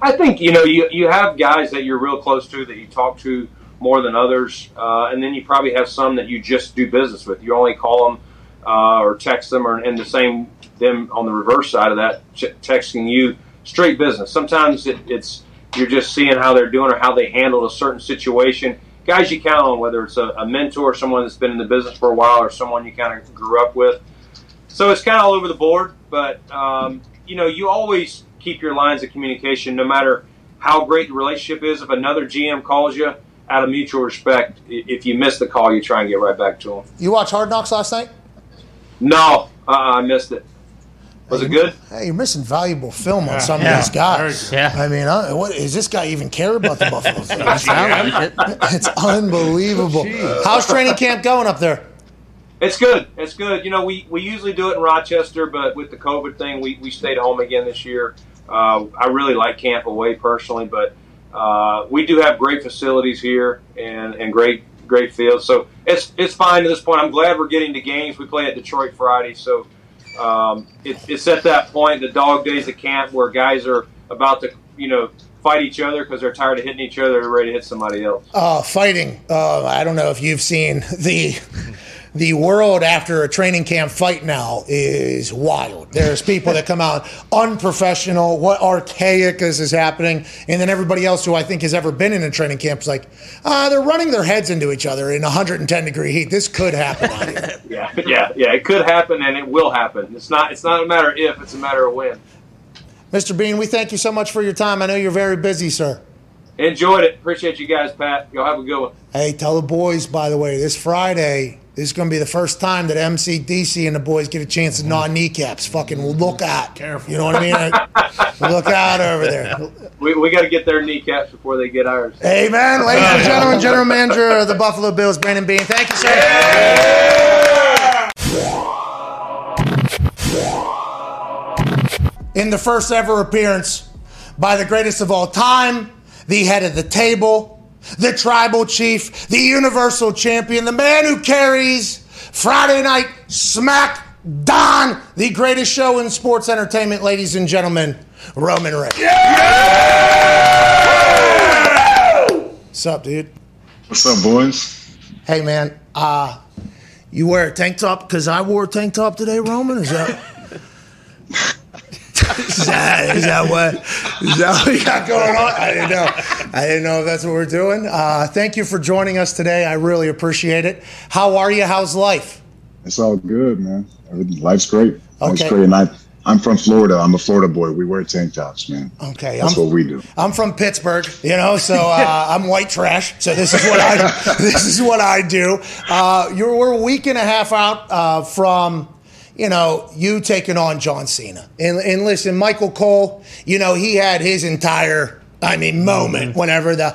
I think you know you you have guys that you're real close to that you talk to more than others, uh, and then you probably have some that you just do business with. You only call them uh, or text them, or and the same them on the reverse side of that, ch- texting you straight business. Sometimes it, it's you're just seeing how they're doing or how they handled a certain situation. Guys you count on, whether it's a, a mentor, someone that's been in the business for a while, or someone you kind of grew up with. So it's kind of all over the board, but um, you know, you always keep your lines of communication, no matter how great the relationship is. If another GM calls you, out of mutual respect, if you miss the call, you try and get right back to them. You watch Hard Knocks last night? No, uh, I missed it. Was it good? Hey, you're missing valuable film on some Yeah. of these guys. Yeah. I mean, uh, what is this guy even care about the Buffalo Bills? Sound like it. it's unbelievable. How's training camp going up there? It's good. It's good. You know, we, we usually do it in Rochester, but with the COVID thing, we, we stayed home again this year. Uh, I really like camp away personally, but uh, we do have great facilities here and, and great great fields. So it's it's fine to this point. I'm glad we're getting to games. We play at Detroit Friday, so um, it, it's at that point, the dog days of camp, where guys are about to you know fight each other because they're tired of hitting each other. They're ready to hit somebody else. Uh, fighting. Uh, I don't know if you've seen the the world after a training camp fight now is wild. There's people that come out unprofessional. What archaic is is happening, and then everybody else who I think has ever been in a training camp is like, uh, they're running their heads into each other in 110 degree heat. This could happen. Yeah, yeah, yeah. It could happen, and it will happen. It's not. It's not a matter of if. It's a matter of when. Mr. Beane, we thank you so much for your time. I know you're very busy, sir. Enjoyed it. Appreciate you guys, Pat. Y'all have a good one. Hey, tell the boys, by the way, this Friday this is going to be the first time that MCDC and the boys get a chance to mm-hmm. gnaw kneecaps. Fucking look out. Careful. You know what I mean? look out over there. We, we got to get their kneecaps before they get ours. Hey, man, ladies and gentlemen, general manager of the Buffalo Bills, Brandon Beane. Thank you, sir. In the first ever appearance by the greatest of all time, the head of the table, the tribal chief, the universal champion, the man who carries Friday Night Smack Don, the greatest show in sports entertainment, ladies and gentlemen, Roman Reigns. What's up, dude? What's up, boys? Hey, man. Uh, you wear a tank top because I wore a tank top today, Roman? Is that. is, that, is that what is that what you got going on? I didn't know. I didn't know if that's what we're doing. Uh, thank you for joining us today. I really appreciate it. How are you? How's life? It's all good, man. Everything, life's great. Life's Okay. great. And I, I'm from Florida. I'm a Florida boy. We wear tank tops, man. Okay, That's I'm, what we do. I'm from Pittsburgh, you know, so uh, I'm white trash. So this is what I this is what I do. Uh, you're we're a week and a half out uh, from you know you taking on John Cena, and, and listen, Michael Cole, you know he had his entire. I mean, moment mm-hmm. whenever the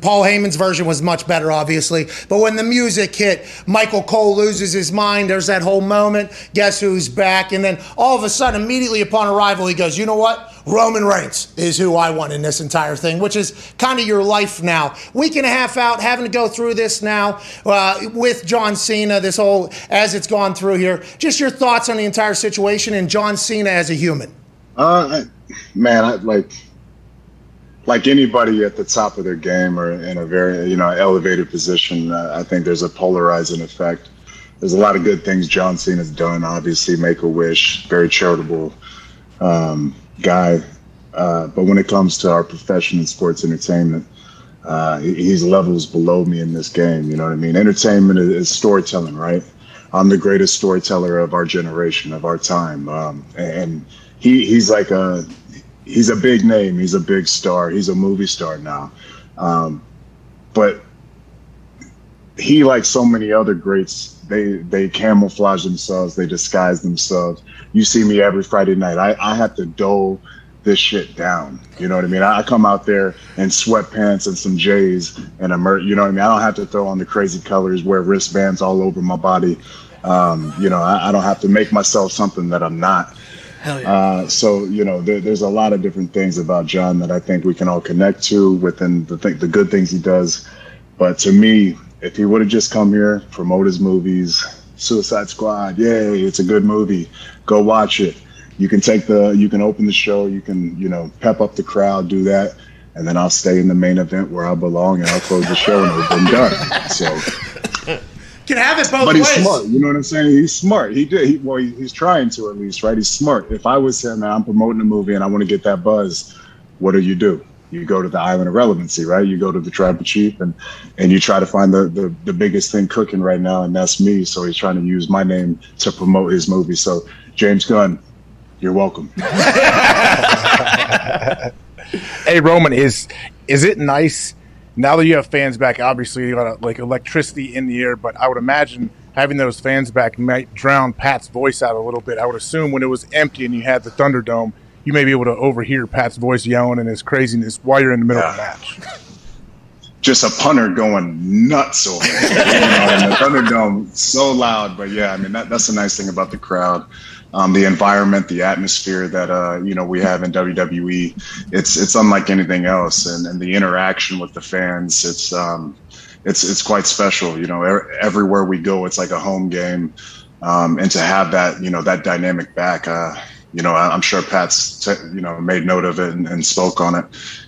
Paul Heyman's version was much better, obviously. But when the music hit, Michael Cole loses his mind. There's that whole moment. Guess who's back? And then all of a sudden, immediately upon arrival, he goes, "You know what? Roman Reigns is who I want in this entire thing," which is kind of your life now. Week and a half out, having to go through this now uh, with John Cena. This whole as it's gone through here. Just your thoughts on the entire situation and John Cena as a human. Uh, man, I, like like anybody at the top of their game or in a very you know elevated position, uh, I think there's a polarizing effect. There's a lot of good things John Cena's done. Obviously, Make a Wish, very charitable um, guy. Uh, but when it comes to our profession in sports entertainment, uh, he's levels below me in this game. You know what I mean? Entertainment is, storytelling, right? I'm the greatest storyteller of our generation, of our time, um, and he he's like a he's a big name. He's a big star. He's a movie star now, um, but he, like so many other greats, they they camouflage themselves. They disguise themselves. You see me every Friday night. I, I have to dole this shit down. You know what I mean? I, I come out there in sweatpants and some J's and a mer- you know what I mean? I don't have to throw on the crazy colors, wear wristbands all over my body. Um, you know, I, I don't have to make myself something that I'm not. Hell yeah. Uh, so you know, there, there's a lot of different things about John that I think we can all connect to within the th- the good things he does. But to me, if he would have just come here, promote his movies, Suicide Squad, yay, it's a good movie, go watch it. You can take the, you can open the show, you can you know pep up the crowd, do that, and then I'll stay in the main event where I belong, and I'll close the show, and we're done. So, Can have it both ways but he's ways. smart. You know what I'm saying? He's smart. He did. He, well, he, he's trying to at least, right? He's smart. If I was him and I'm promoting a movie and I want to get that buzz, what do you do? You go to the island of relevancy, right? You go to the tribal chief and and you try to find the, the the biggest thing cooking right now, and that's me. So he's trying to use my name to promote his movie. So James Gunn, you're welcome. hey Roman, is is it nice now that you have fans back? Obviously, you got like electricity in the air, but I would imagine having those fans back might drown Pat's voice out a little bit. I would assume when it was empty and you had the Thunderdome, you may be able to overhear Pat's voice yelling and his craziness while you're in the middle of the match. just a punter going nuts over it. You know, the Thunderdome so loud, but yeah, I mean that, that's the nice thing about the crowd, um, the environment, the atmosphere that uh, you know we have in WWE. It's it's unlike anything else, and, and the interaction with the fans. It's um, it's it's quite special. You know, er- everywhere we go, it's like a home game, um, and to have that you know that dynamic back. Uh, you know, I'm sure Pat's t- you know made note of it and, and spoke on it.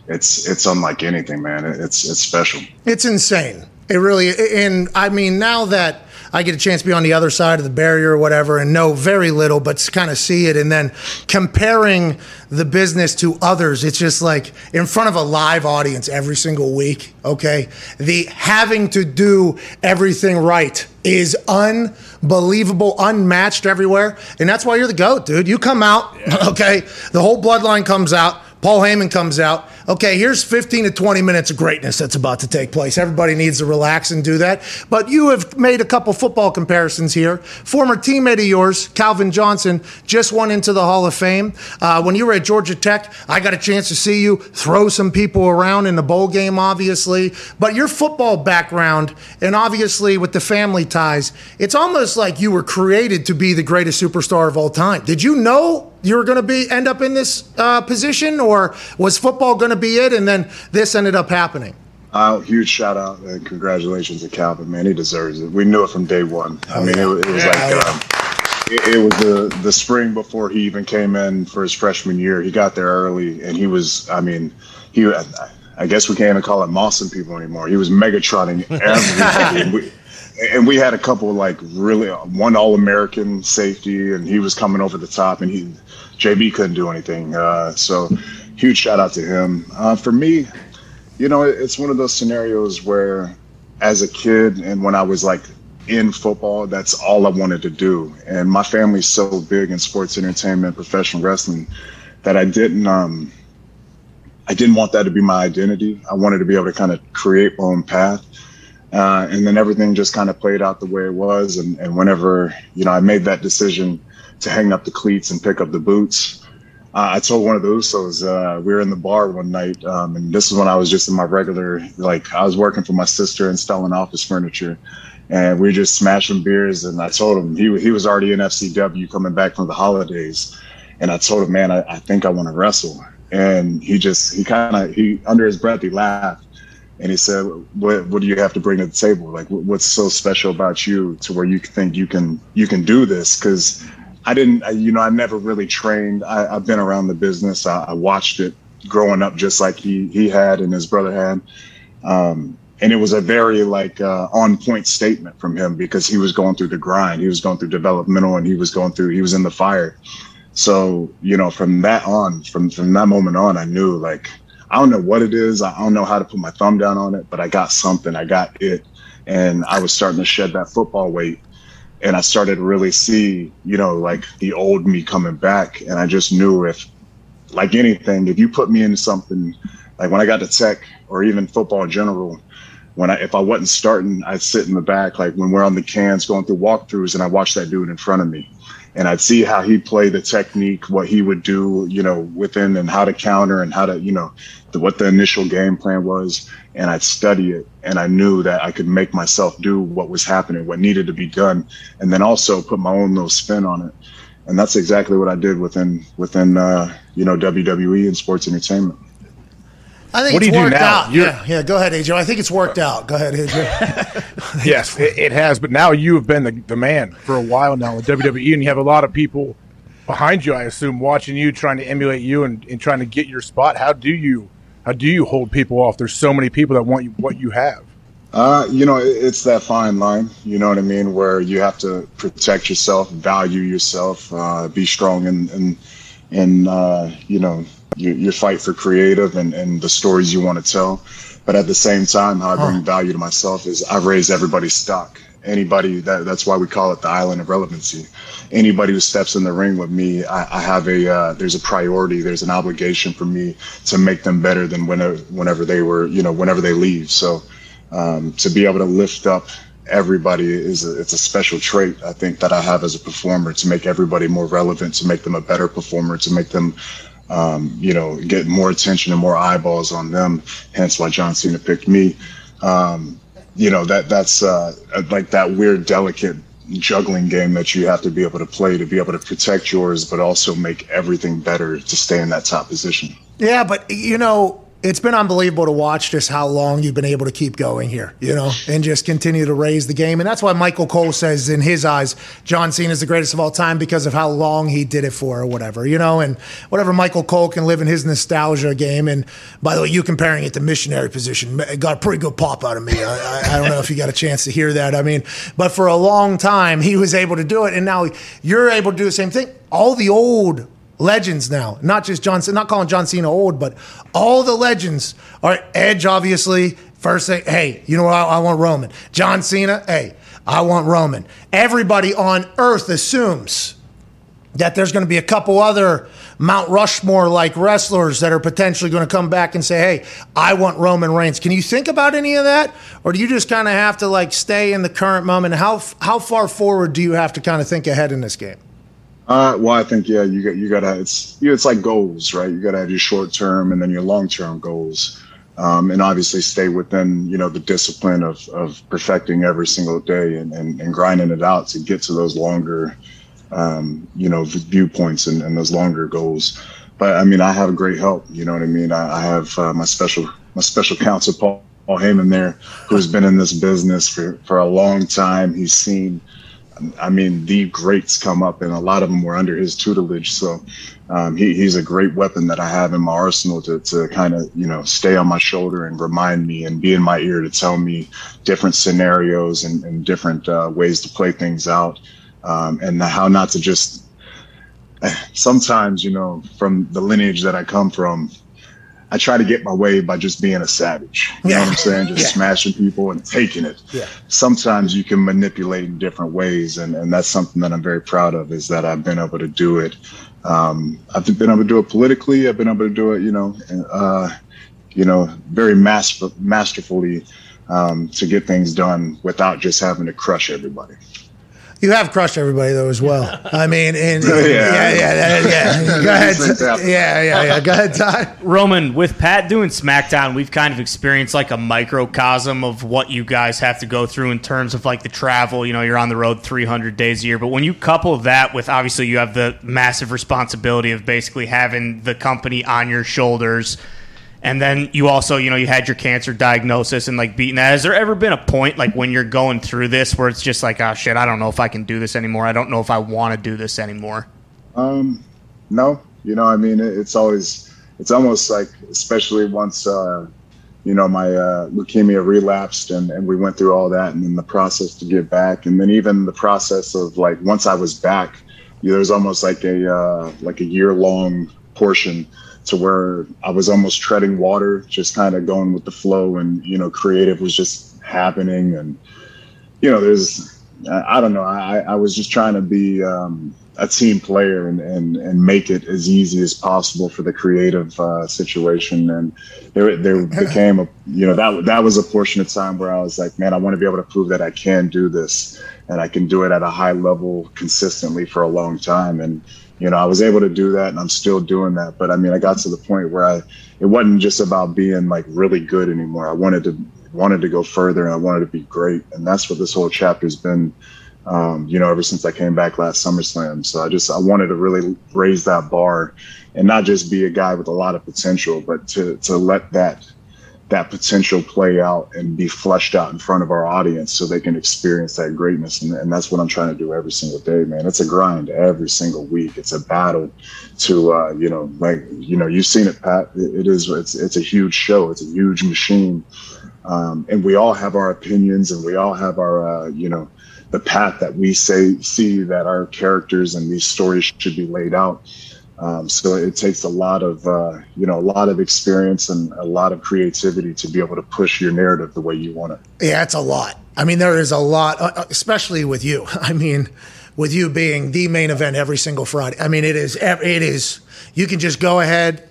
It's it's unlike anything, man. It- It's it's special. It's insane. It really, and I mean, now that I get a chance to be on the other side of the barrier or whatever and know very little, but kind of see it, and then comparing the business to others, it's just like in front of a live audience every single week, okay? The having to do everything right is unbelievable, unmatched everywhere. And that's why you're the GOAT, dude. You come out, okay? The whole bloodline comes out. Paul Heyman comes out. Okay, here's 15 to 20 minutes of greatness that's about to take place. Everybody needs to relax and do that. But you have made a couple football comparisons here. Former teammate of yours, Calvin Johnson, just went into the Hall of Fame. Uh, when you were at Georgia Tech, I got a chance to see you throw some people around in the bowl game, obviously. But your football background, and obviously with the family ties, it's almost like you were created to be the greatest superstar of all time. Did you know you were going to be end up in this uh, position, or was football going to be it, and then this ended up happening? Uh, huge shout out and congratulations to Calvin, man. He deserves it. We knew it from day one. I mean, it, was- it was like um, it, it was the the spring before he even came in for his freshman year. He got there early, and he was. I mean, he. I guess we can't even call it mossing people anymore. He was Megatronning everybody. and, we, and we had a couple like really one All American safety, and he was coming over the top, and he JB couldn't do anything. Uh, so huge shout out to him. Uh, for me, you know, it's one of those scenarios where, as a kid, and when I was like in football, that's all I wanted to do. And my family's so big in sports entertainment, professional wrestling, that I didn't, um, I didn't want that to be my identity. I wanted to be able to kind of create my own path. Uh, and then everything just kind of played out the way it was. And, and whenever, you know, I made that decision to hang up the cleats and pick up the boots, uh, I told one of the Usos, uh, we were in the bar one night, um, and this is when I was just in my regular, like, I was working for my sister installing office furniture, and we were just smashing beers. And I told him he, he was already in FCW coming back from the holidays. And I told him, man, I, I think I want to wrestle. And he just, he kind of, he, under his breath, he laughed. And he said, what, what do you have to bring to the table? Like, what's so special about you to where you think you can, you can do this? Cause I didn't, I, you know, I never really trained. I, I've been around the business. I, I watched it growing up, just like he he had and his brother had. Um, and it was a very like uh, on point statement from him because he was going through the grind. He was going through developmental, and he was going through. He was in the fire. So you know, from that on, from from that moment on, I knew like I don't know what it is. I don't know how to put my thumb down on it, but I got something. I got it, and I was starting to shed that football weight and I started to really see, you know, like the old me coming back. And I just knew if, like anything, if you put me into something, like when I got to tech or even football in general, when I if I wasn't starting, I'd sit in the back, like when we're on the cans going through walkthroughs, and I watch that dude in front of me, and I'd see how he play the technique, what he would do, you know, within and how to counter and how to, you know, the, what the initial game plan was, and I'd study it, and I knew that I could make myself do what was happening, what needed to be done, and then also put my own little spin on it, and that's exactly what I did within within uh, you know WWE and sports entertainment. I think What do it's you do now? out. You're- Yeah, yeah. Go ahead, AJ. I think it's worked out. Go ahead, AJ. yes, it, it has. But now you have been the, the man for a while now in WWE, and you have a lot of people behind you, I assume, watching you, trying to emulate you and, and trying to get your spot. How do you How do you hold people off? There's so many people that want you, what you have. Uh, you know, it- it's that fine line. You know what I mean, where you have to protect yourself, value yourself, uh, be strong, and and and uh, you know your, your fight for creative and and the stories you want to tell. But at the same time, how I bring value to myself is I raise everybody's stock. Anybody that that's why we call it the island of relevancy. Anybody who steps in the ring with me, I, I have a uh, there's a priority, there's an obligation for me to make them better than whenever whenever they were, you know, whenever they leave. So um, to be able to lift up everybody is a, it's a special trait I think that I have as a performer to make everybody more relevant, to make them a better performer, to make them um, you know get more attention and more eyeballs on them. Hence why John Cena picked me. Um, you know that that's uh, like that weird, delicate juggling game that you have to be able to play to be able to protect yours, but also make everything better to stay in that top position. Yeah, but you know, it's been unbelievable to watch just how long you've been able to keep going here, you know, and just continue to raise the game. And that's why Michael Cole says, in his eyes, John Cena is the greatest of all time because of how long he did it for, or whatever, you know, and whatever Michael Cole can live in his nostalgia game. And by the way, you comparing it to missionary position it got a pretty good pop out of me. I, I, I don't know if you got a chance to hear that. I mean, but for a long time, he was able to do it. And now you're able to do the same thing. All the old legends now. Not just John not calling John Cena old, but all the legends are Edge, obviously. First thing, hey, you know what? I, I want Roman. John Cena, hey, I want Roman. Everybody on earth assumes that there's going to be a couple other Mount Rushmore like wrestlers that are potentially going to come back and say, "Hey, I want Roman Reigns." Can you think about any of that, or do you just kind of have to like stay in the current moment? How how far forward do you have to kind of think ahead in this game? Uh, well, I think yeah, you got you gotta it's you know, it's like goals, right? You gotta have your short term and then your long term goals, um, and obviously stay within you know the discipline of of perfecting every single day and and, and grinding it out to get to those longer, um, you know, viewpoints and, and those longer goals. But I mean, I have great help. You know what I mean? I, I have uh, my special my special counsel Paul. Paul Heyman there, who's been in this business for, for a long time. He's seen I mean, the greats come up, and a lot of them were under his tutelage. So um, he, he's a great weapon that I have in my arsenal to, to kind of, you know, stay on my shoulder and remind me and be in my ear to tell me different scenarios and, and different uh, ways to play things out um, and how not to just. Sometimes, you know, from the lineage that I come from, I try to get my way by just being a savage. You know what I'm saying? Just Yeah. smashing people and taking it. Yeah. Sometimes you can manipulate in different ways, and, and that's something that I'm very proud of. Is that I've been able to do it. Um, I've been able to do it politically. I've been able to do it, you know, uh, you know, very master- masterfully um, to get things done without just having to crush everybody. You have crushed everybody though as well. I mean, and, Yeah. yeah, yeah, yeah, yeah. Go ahead. These things happen. Yeah, yeah, yeah. Go ahead, Ty. Roman, with Pat doing SmackDown, we've kind of experienced like a microcosm of what you guys have to go through in terms of like the travel. You know, you're on the road 300 days a year. But when you couple that with obviously you have the massive responsibility of basically having the company on your shoulders. And then you also, you know, you had your cancer diagnosis and like beating that. Has there ever been a point like when you're going through this where it's just like, oh shit, I don't know if I can do this anymore. I don't know if I want to do this anymore. Um, no, you know, I mean, it, it's always, it's almost like, especially once, uh, you know, my uh, leukemia relapsed and, and we went through all that and then the process to get back. And then even the process of like, once I was back, you know, there's almost like a, uh, like a year long portion to where I was almost treading water, just kind of going with the flow and, you know, creative was just happening. And, you know, there's, I, I don't know, I, I was just trying to be, um, a team player and, and, and make it as easy as possible for the creative uh, situation. And there, there became a, you know, that, that was a portion of time where I was like, man, I want to be able to prove that I can do this and I can do it at a high level consistently for a long time. And, you know, I was able to do that and I'm still doing that. But I mean, I got to the point where I, it wasn't just about being like really good anymore. I wanted to, wanted to go further and I wanted to be great. And that's what this whole chapter's been um, you know, ever since I came back last SummerSlam. So I just I wanted to really raise that bar and not just be a guy with a lot of potential, but to to let that that potential play out and be fleshed out in front of our audience so they can experience that greatness. And, and that's what I'm trying to do every single day, man. It's a grind every single week. It's a battle to, uh, you know, like, you know, you've seen it, Pat. It, it is, it's, it's a huge show. It's a huge machine. Um, and we all have our opinions and we all have our, uh, you know, the path that we say, see that our characters and these stories should be laid out. Um, so it takes a lot of, uh, you know, a lot of experience and a lot of creativity to be able to push your narrative the way you want it. Yeah, it's a lot. I mean, there is a lot, uh, especially with you. I mean, with you being the main event every single Friday. I mean, it is, it is, you can just go ahead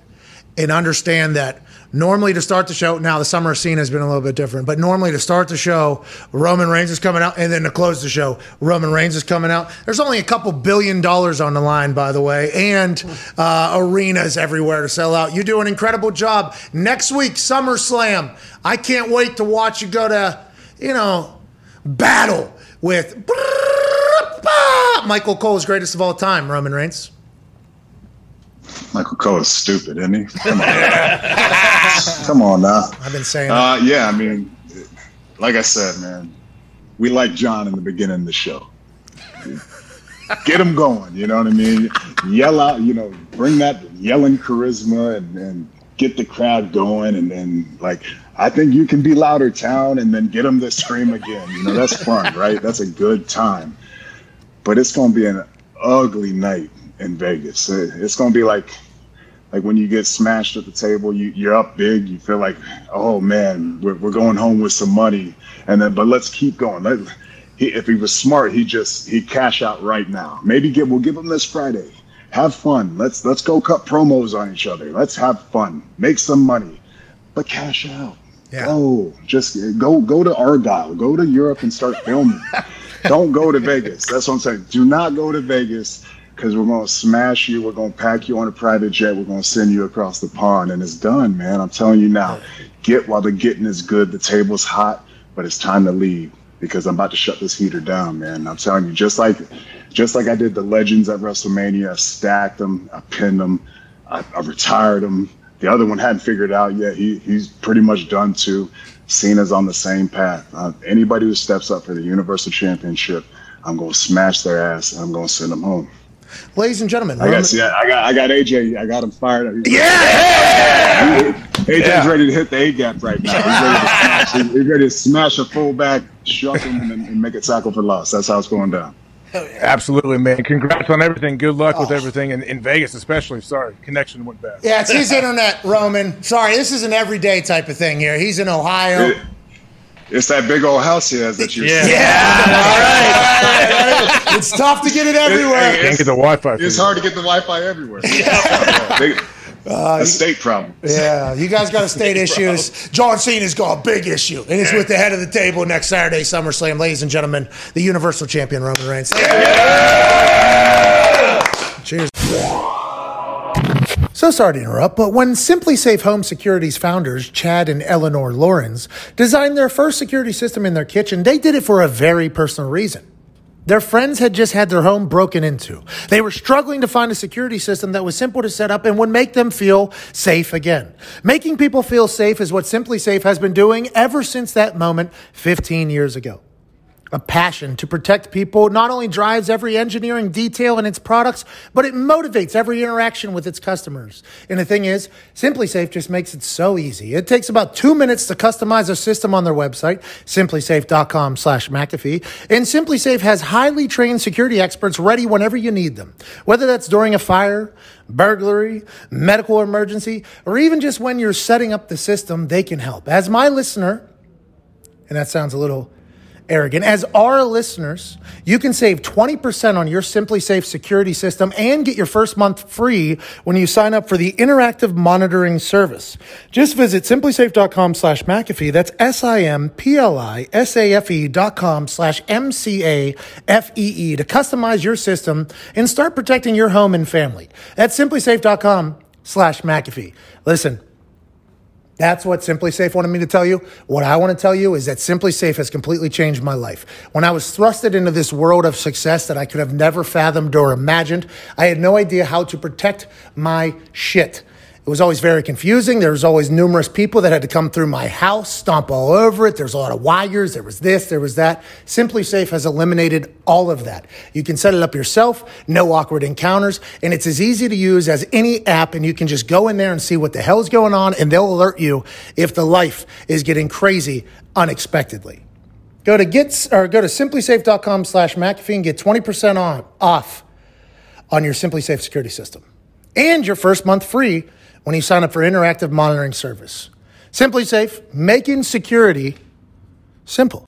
and understand that normally to start the show, now the summer scene has been a little bit different, but normally to start the show, Roman Reigns is coming out, and then to close the show, Roman Reigns is coming out. There's only a couple billion dollars on the line, by the way, and uh, arenas everywhere to sell out. You do an incredible job. Next week, SummerSlam. I can't wait to watch you go to, you know, battle with Michael Cole's greatest of all time, Roman Reigns. Michael Cole is stupid, isn't he? Come on, Come on now. I've been saying. Uh, yeah, I mean, like I said, man, we like John in the beginning of the show. Get him going, you know what I mean? Yell out, you know, bring that yelling charisma and, and get the crowd going, and then like I think you can be louder, town, and then get them to scream again. You know, that's fun, right? That's a good time. But it's gonna be an ugly night in Vegas. It's gonna be like like when you get smashed at the table, you, you're up big. You feel like, oh man, we're, we're going home with some money, and then but let's keep going. Let, he, if he was smart, he just he cash out right now. Maybe give we'll give him this Friday. Have fun. Let's let's go cut promos on each other. Let's have fun. Make some money, but cash out. Yeah. Go just go go to Argylle. Go to Europe and start filming. Don't go to Vegas. That's what I'm saying. Do not go to Vegas because we're going to smash you. We're going to pack you on a private jet. We're going to send you across the pond, and it's done, man. I'm telling you now. Get while the getting is good. The table's hot, but it's time to leave because I'm about to shut this heater down, man. I'm telling you, just like, just like I did the legends at WrestleMania, I stacked them, I pinned them, I, I retired them. The other one hadn't figured it out yet. He he's pretty much done too. Cena's on the same path. Uh, anybody who steps up for the Universal Championship, I'm going to smash their ass and I'm going to send them home. Ladies and gentlemen, I Roman- got, yeah, I got, I got AJ. I got him fired up. He's Yeah! AJ's Yeah. ready to hit the A gap right now. He's ready, to smash, he's- he's ready to smash a fullback, shuck him, and, and make it tackle for loss. That's how it's going down. Absolutely, man. Congrats on everything. Good luck with oh. everything, and in Vegas especially. Sorry, connection went bad. Yeah, it's his internet, Roman. Sorry, this is an everyday type of thing here. He's in Ohio. It- it's that big old house he has that you Yeah, all right. it's tough to get it everywhere. You can't get the Wi-Fi. It's hard to get the Wi-Fi everywhere. Big- uh, a state problem. Yeah, you guys got a state issues. John Cena's got a big issue, and it's with the head of the table next Saturday, SummerSlam. Ladies and gentlemen, the Universal Champion Roman Reigns. Cheers. So sorry to interrupt, but when SimpliSafe Home Security's founders, Chad and Eleanor Laurans, designed their first security system in their kitchen, they did it for a very personal reason. Their friends had just had their home broken into. They were struggling to find a security system that was simple to set up and would make them feel safe again. Making people feel safe is what SimpliSafe has been doing ever since that moment 15 years ago. A passion to protect people not only drives every engineering detail in its products, but it motivates every interaction with its customers. And the thing is, SimpliSafe just makes it so easy. It takes about two minutes to customize a system on their website, simplisafe.com slash McAfee. And SimpliSafe has highly trained security experts ready whenever you need them. Whether that's during a fire, burglary, medical emergency, or even just when you're setting up the system, they can help. As my listener, and that sounds a little arrogant. As our listeners, you can save 20% on your SimpliSafe security system and get your first month free when you sign up for the interactive monitoring service. Just visit simplisafe.com slash McAfee. That's S-I-M-P-L-I-S-A-F-E dot com slash M-C-A-F-E-E to customize your system and start protecting your home and family. That's simplisafe.com slash McAfee. Listen, that's what SimpliSafe wanted me to tell you. What I want to tell you is that SimpliSafe has completely changed my life. When I was thrusted into this world of success that I could have never fathomed or imagined, I had no idea how to protect my shit. It was always very confusing. There was always numerous people that had to come through my house, stomp all over it. There's a lot of wires. There was this, there was that. SimpliSafe has eliminated all of that. You can set it up yourself, no awkward encounters, and it's as easy to use as any app. And you can just go in there and see what the hell's going on, and they'll alert you if the life is getting crazy unexpectedly. Go to get or go to simplisafe.com slash McAfee and get 20% on, off on your SimpliSafe security system. And your first month free when you sign up for interactive monitoring service. SimpliSafe, making security simple.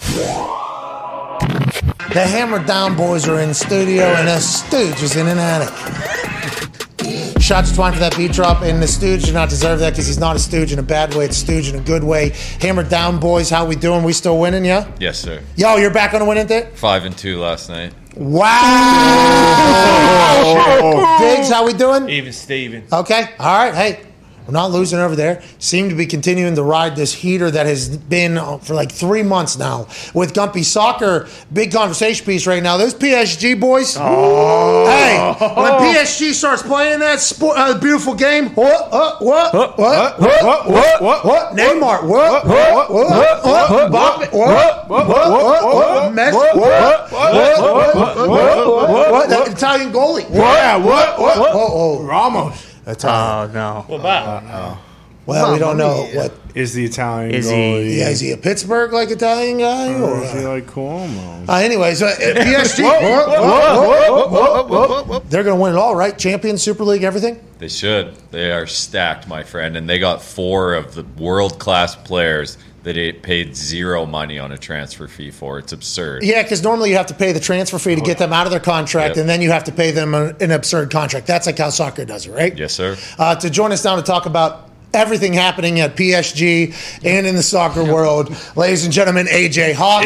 The Hammer Down boys are in studio and the Stooge is in an attic. Shots Twine for that beat drop, and the Stooge did not deserve that because he's not a Stooge in a bad way. It's Stooge in a good way. Hammer Down boys, how we doing? We still winning, yeah? Yes, sir. Yo, you're back on a winning day? Five and two last night. Wow! Diggs, how we doing? Even Steven. Okay. All right. Hey, we're not losing over there. Seem to be continuing to ride this heater that has been uh, for like three months now with Gumpy Soccer. Big conversation piece right now. Those PSG boys. Hey, when PSG starts playing that sport, uh, beautiful game. What? What? What? What? What? What? What? What? What? Neymar. What? What? What? What? Mbappe. What? What? What? What? Messi. What? What? What? What? What? What? That Italian goalie. Yeah, what? What? Oh, oh. Ramos. That's Oh no. What about? Well, we don't know what. Is the Italian Is he- goalie. Yeah, is he a Pittsburgh like Italian guy? Or Or, is he like Cuomo? uh, anyways, uh, PSG. Whoa, whoa, whoa, whoa, whoa. They're going to win it all, right? Champions, Super League, everything. They should. They are stacked, my friend, and they got four of the world class players that it paid zero money on a transfer fee for. It's absurd. Yeah, because normally you have to pay the transfer fee to get them out of their contract, Yep. and then you have to pay them a- an absurd contract. That's like how soccer does it, right? Yes, sir. Uh, to join us now to talk about everything happening at PSG and in the soccer world, ladies and gentlemen, AJ Hawk.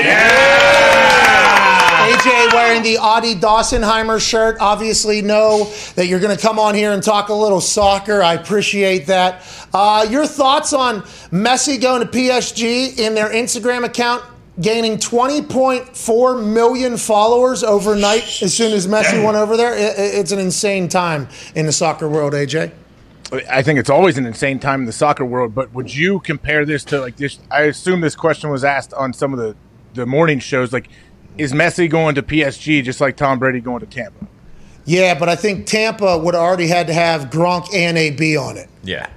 AJ wearing the Audie Dawsonheimer shirt. Obviously, know that you're going to come on here and talk a little soccer. I appreciate that. Uh, your thoughts on Messi going to PSG in their Instagram account? Gaining 20.4 million followers overnight as soon as Messi went over there. It's an insane time in the soccer world, AJ. I think it's always an insane time in the soccer world. But would you compare this to like this? I assume this question was asked on some of the the morning shows. Like, is Messi going to PSG just like Tom Brady going to Tampa? Yeah, but I think Tampa would have already had to have Gronk and AB on it, Yeah.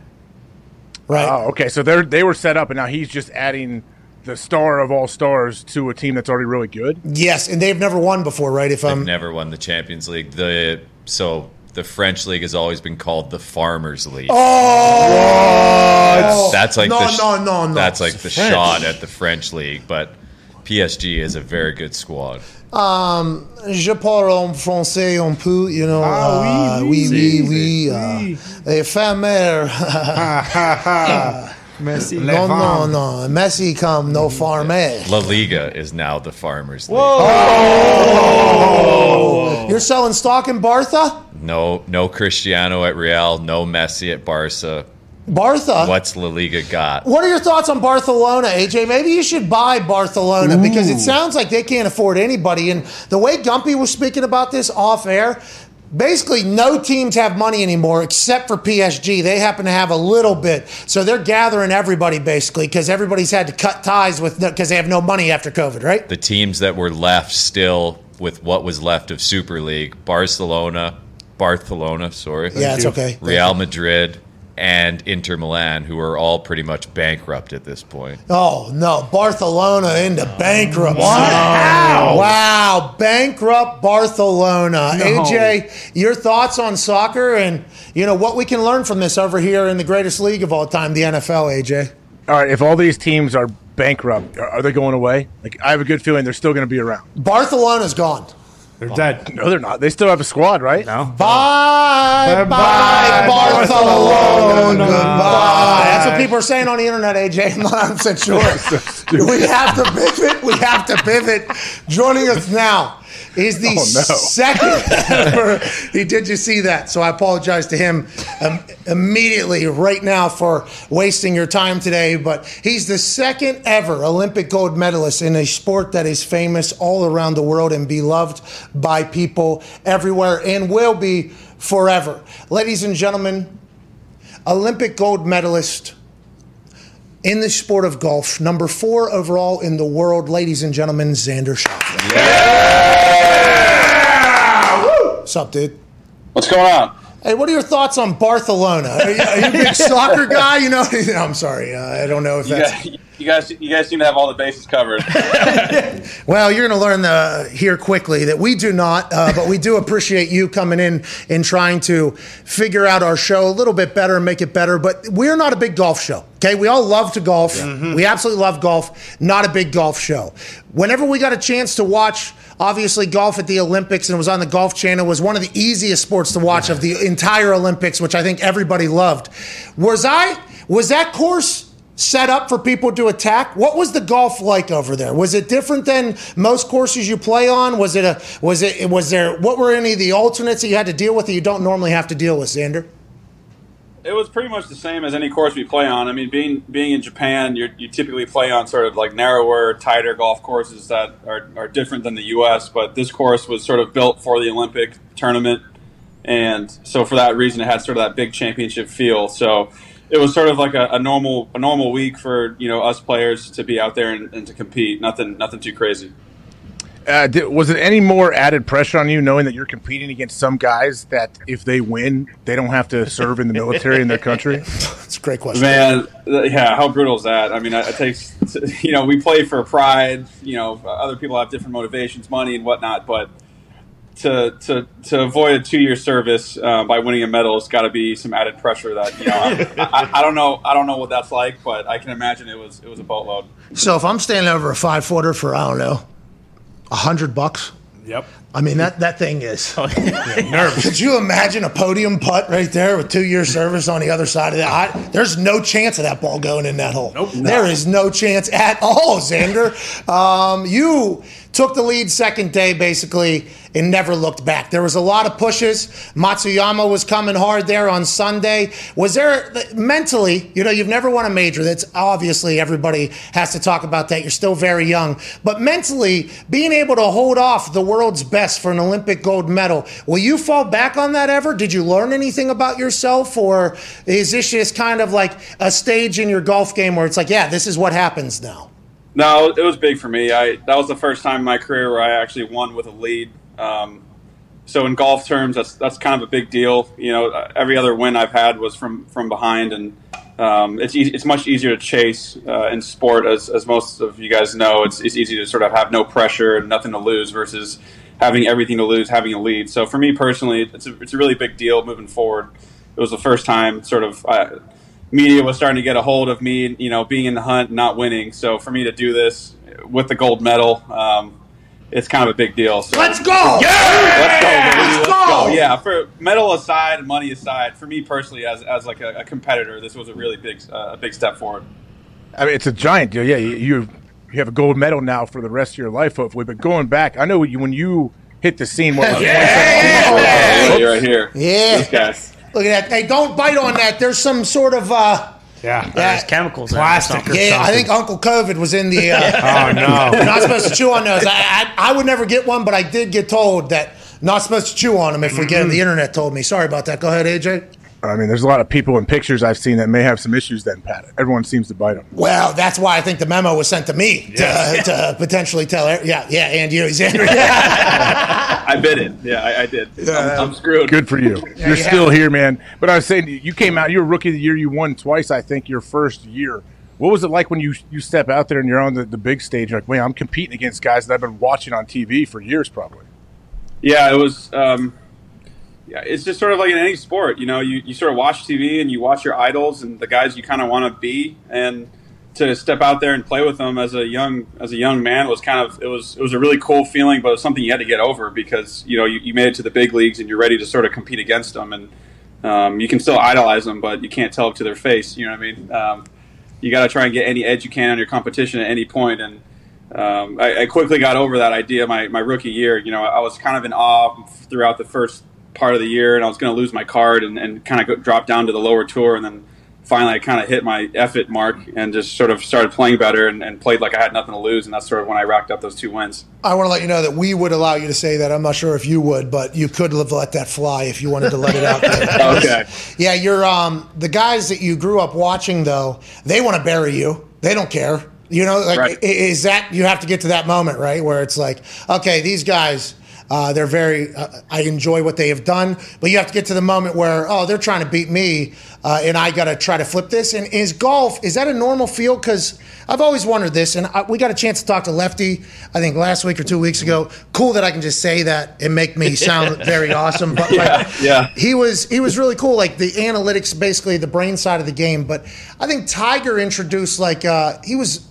right? Oh, okay. So they they were set up, and now he's just adding the star of all stars to a team that's already really good. Yes, and they've never won before, right? If They've I'm never won the Champions League. The so the French league has always been called the Farmers League. Oh, That's like no, the no, no, no. That's like the shot at the French league, but PSG is a very good squad. Um, je parle en français un peu, you know. Ah, uh, oui, oui, oui, oui, oui. Uh, et femme-mère. Messi. non, non, non. Messi comme no farmer. La Liga is now the Farmers League. You're selling stock in Bartha? No, no Cristiano at Real, no Messi at Barca. Bartha? What's La Liga got? What are your thoughts on Barcelona, AJ? Maybe you should buy Barcelona because it sounds like they can't afford anybody. And the way Gumpy was speaking about this off air, basically no teams have money anymore except for PSG. They happen to have a little bit. So they're gathering everybody basically because everybody's had to cut ties with because they have no money after COVID, right? The teams that were left still with what was left of Super League, Barcelona, Barcelona, sorry. yeah, it's okay. Real Madrid and Inter Milan, who are all pretty much bankrupt at this point. Oh no, Barcelona into bankruptcy. Wow. Wow, bankrupt Barcelona. AJ, your thoughts on soccer and you know what we can learn from this over here in the greatest league of all time, the NFL, AJ. All right, if all these teams are bankrupt, are, are they going away? Like, I have a good feeling they're still going to be around. Barcelona's gone. They're dead. No, they're not. They still have a squad, right? No. Bye, bye, Barcelona. Goodbye. That's what people are saying on the internet, AJ. I'm not 100% sure. we have to pivot. We have to pivot. Joining us now is the Oh, no. second ever. He did you see that, so I apologize to him um, immediately right now for wasting your time today. But he's the second ever Olympic gold medalist in a sport that is famous all around the world and beloved by people everywhere and will be forever. Ladies and gentlemen, Olympic gold medalist in the sport of golf, number four overall in the world, ladies and gentlemen, Xander Schauffele. What's up, dude? What's going on? Hey, what are your thoughts on Barcelona? Are you, are you a big soccer guy? You know, I'm sorry, uh, I don't know if that's. You guys, you guys seem to have all the bases covered. Well, you're going to learn the, here quickly that we do not, uh, but we do appreciate you coming in and trying to figure out our show a little bit better and make it better. But we're not a big golf show. Okay, we all love to golf. We absolutely love golf. Not a big golf show. Whenever we got a chance to watch, obviously golf at the Olympics and it was on the Golf Channel, was one of the easiest sports to watch of the entire Olympics, which I think everybody loved. Was I? Was that course? Set up for people to attack. What was the golf like over there? Was it different than most courses you play on? Was it a was it was there what were any of the alternates that you had to deal with that you don't normally have to deal with, Xander? it was pretty much the same as any course we play on. I mean, being being in Japan, you typically play on sort of like narrower, tighter golf courses that are, are different than the U.S. But this course was sort of built for the Olympic tournament, and so for that reason, it had sort of that big championship feel. So it was sort of like a, a normal a normal week for you know us players to be out there and, and to compete. Nothing nothing too crazy. Uh, did, was it any more added pressure on you knowing that you're competing against some guys that if they win, they don't have to serve in the military in their country? That's a great question. Man, yeah, how brutal is that? I mean, it takes, you know, we play for pride. You know, other people have different motivations, money and whatnot, but to to to avoid a two year service uh, by winning a medal has got to be some added pressure. That you know, I, I, I don't know, I don't know what that's like, but I can imagine it was it was a boatload. So if I'm standing over a five footer for I don't know, a hundred bucks. Yep. I mean that that thing is nervous. Could you imagine a podium putt right there with two year service on the other side of that? I, there's no chance of that ball going in that hole. Nope. There is no chance at all, Xander. Um, you took the lead second day basically and never looked back. There was a lot of pushes. Matsuyama was coming hard there on Sunday. Was there mentally, you know, you've never won a major. That's obviously everybody has to talk about that. You're still very young. But mentally, being able to hold off the world's best for an Olympic gold medal, will you fall back on that ever? Did you learn anything about yourself? Or is this just kind of like a stage in your golf game where it's like, yeah, this is what happens now? No, it was big for me. I that was the first time in my career where I actually won with a lead. Um, so in golf terms, that's that's kind of a big deal. You know, every other win I've had was from from behind, and um, it's easy, it's much easier to chase uh, in sport, as, as most of you guys know. It's it's easy to sort of have no pressure and nothing to lose versus having everything to lose, having a lead. So for me personally, it's a it's a really big deal moving forward. It was the first time sort of. I, media was starting to get a hold of me, you know, being in the hunt, not winning. So for me to do this with the gold medal, um, it's kind of a big deal. So Let's go! let's go, baby. Let's Let's go! go. Yeah, for medal aside money aside, for me personally, as, as like a, a competitor, this was a really big uh, a big step forward. I mean, it's a giant deal. Yeah, you, you you have a gold medal now for the rest of your life, hopefully. But going back, I know you, when you hit the scene, what was it, Yeah, you're right here. Yeah. This guy. Look at that. Hey, don't bite on that. There's some sort of. Uh, Yeah. There's chemicals in it or Plastic or yeah, I think Uncle COVID was in the. Uh, Oh, no. You're not supposed to chew on those. I, I, I would never get one, but I did get told that not supposed to chew on them if we get them. The internet told me. Sorry about that. Go ahead, AJ. I mean, there's a lot of people in pictures I've seen that may have some issues. Then, Pat, everyone seems to bite them. Well, that's why I think the memo was sent to me to, to potentially tell. her- Yeah, yeah, and you, Xander. Yeah. I bit it. Yeah, I, I did. I'm, I'm screwed. Good for you. You're you still here, man. But I was saying, you came out. You were rookie of the year. You won twice, I think, your first year. What was it like when you you step out there and you're on the, the big stage? Like, man, I'm competing against guys that I've been watching on TV for years, probably. Yeah, it was. Um, yeah, it's just sort of like in any sport. You know, you, you sort of watch TV and you watch your idols and the guys you kind of want to be, and to step out there and play with them as a young as a young man was kind of it was it was a really cool feeling, but it was something you had to get over because you know you, you made it to the big leagues and you're ready to sort of compete against them, and um, you can still idolize them, but you can't tell it to their face. You know what I mean? Um, you got to try and get any edge you can on your competition at any point, and um, I, I quickly got over that idea my, my rookie year. You know, I was kind of in awe throughout the first part of the year, and I was going to lose my card and, and kind of drop down to the lower tour. And then finally I kind of hit my effort mark and just sort of started playing better and, and played like I had nothing to lose. And that's sort of when I racked up those two wins. I want to let you know that we would allow you to say that. I'm not sure if you would, but you could have let that fly if you wanted to let it out. Okay. Yeah, you're um, the guys that you grew up watching though. They want to bury you. They don't care. You know, like Right. is that you have to get to that moment, right, where it's like, okay, these guys. Uh, they're very. Uh, I enjoy what they have done, but you have to get to the moment where, oh, they're trying to beat me, uh, and I got to try to flip this. And is golf is that a normal field? Because I've always wondered this, and I, we got a chance to talk to Lefty. I think last week or two weeks ago. Cool that I can just say that and make me sound very awesome. But like, yeah. he was he was really cool. Like the analytics, basically the brain side of the game. But I think Tiger introduced like uh, he was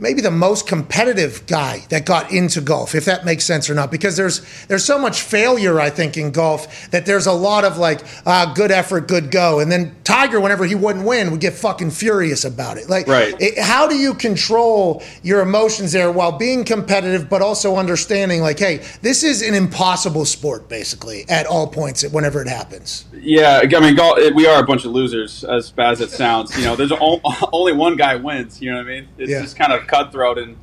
maybe the most competitive guy that got into golf, if that makes sense or not. Because there's there's so much failure, I think, in golf that there's a lot of like uh, good effort, good go, and then Tiger, whenever he wouldn't win, would get fucking furious about it. Like, Right. it- how do you control your emotions there while being competitive, but also understanding like, hey, this is an impossible sport, basically, at all points, whenever it happens. Yeah, I mean, golf, we are a bunch of losers, as bad as it sounds. You know, there's only one guy wins. You know what I mean? It's Yeah. just kind of cutthroat, and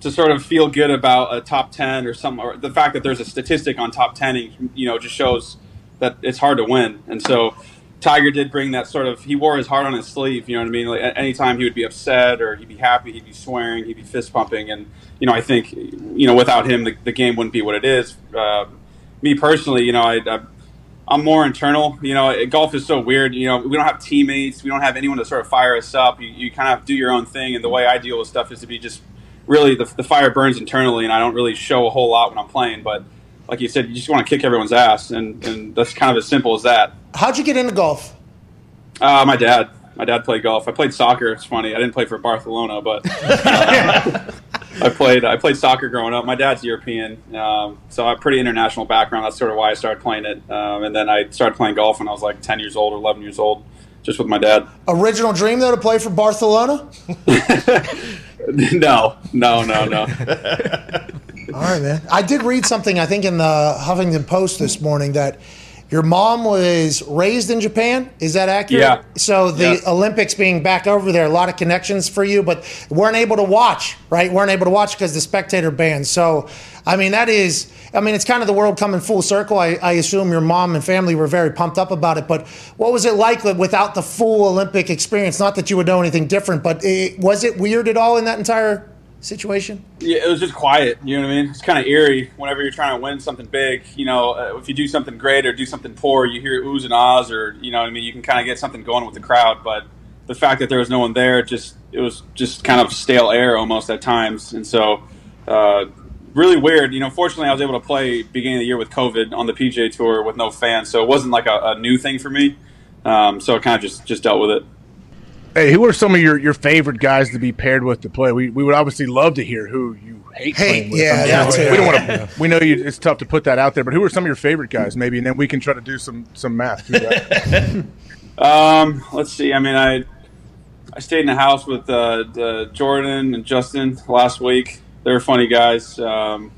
to sort of feel good about a top ten or some, or the fact that there's a statistic on top ten, you know, just shows that it's hard to win. And so, Tiger did bring that sort of. He wore his heart on his sleeve. You know what I mean? Like anytime he would be upset or he'd be happy, he'd be swearing, he'd be fist pumping, and you know, I think you know, without him, the, the game wouldn't be what it is. Uh, me personally, you know, I. I I'm more internal. You know, golf is so weird. You know, we don't have teammates. We don't have anyone to sort of fire us up. You, you kind of do your own thing. And the way I deal with stuff is to be just really the, the fire burns internally, and I don't really show a whole lot when I'm playing. But like you said, you just want to kick everyone's ass, and, and that's kind of as simple as that. How'd you get into golf? Uh, my dad, my dad played golf. I played soccer. It's funny. I didn't play for Barcelona, but uh, I played. I played soccer growing up. My dad's European, um, so I have a pretty international background. That's sort of why I started playing it. Um, and then I started playing golf when I was like ten years old or eleven years old, just with my dad. Original dream though to play for Barcelona. no, no, no, no. All right, man. I did read something, I think, in the Huffington Post this morning that your mom was raised in Japan. Is that accurate? Yeah. So the. Olympics being back over there, a lot of connections for you, but weren't able to watch, right? weren't able to watch because the spectator ban. So, I mean, that is, I mean, it's kind of the world coming full circle. I, I assume your mom and family were very pumped up about it, but what was it like without the full Olympic experience? Not that you would know anything different, but it, was it weird at all in that entire situation? Yeah, it was just quiet. You know what I mean? It's kind of eerie whenever you're trying to win something big. You know, uh, if you do something great or do something poor, you hear oohs and ahs, or you know, I mean, you can kind of get something going with the crowd. But the fact that there was no one there, just it was just kind of stale air almost at times, and so uh, really weird. You know, fortunately, I was able to play beginning of the year with COVID on the PGA Tour with no fans, so it wasn't like a, a new thing for me. Um, so I kind of just just dealt with it. Hey, who are some of your, your favorite guys to be paired with to play? We, we would obviously love to hear who you hate, Hate, playing with. yeah, I mean, that too. we don't want to. We know you, it's tough to put that out there, but who are some of your favorite guys? Maybe, and then we can try to do some some math. that. Um, let's see. I mean, I I stayed in the house with uh, uh, Jordan and Justin last week. They're funny guys. Um,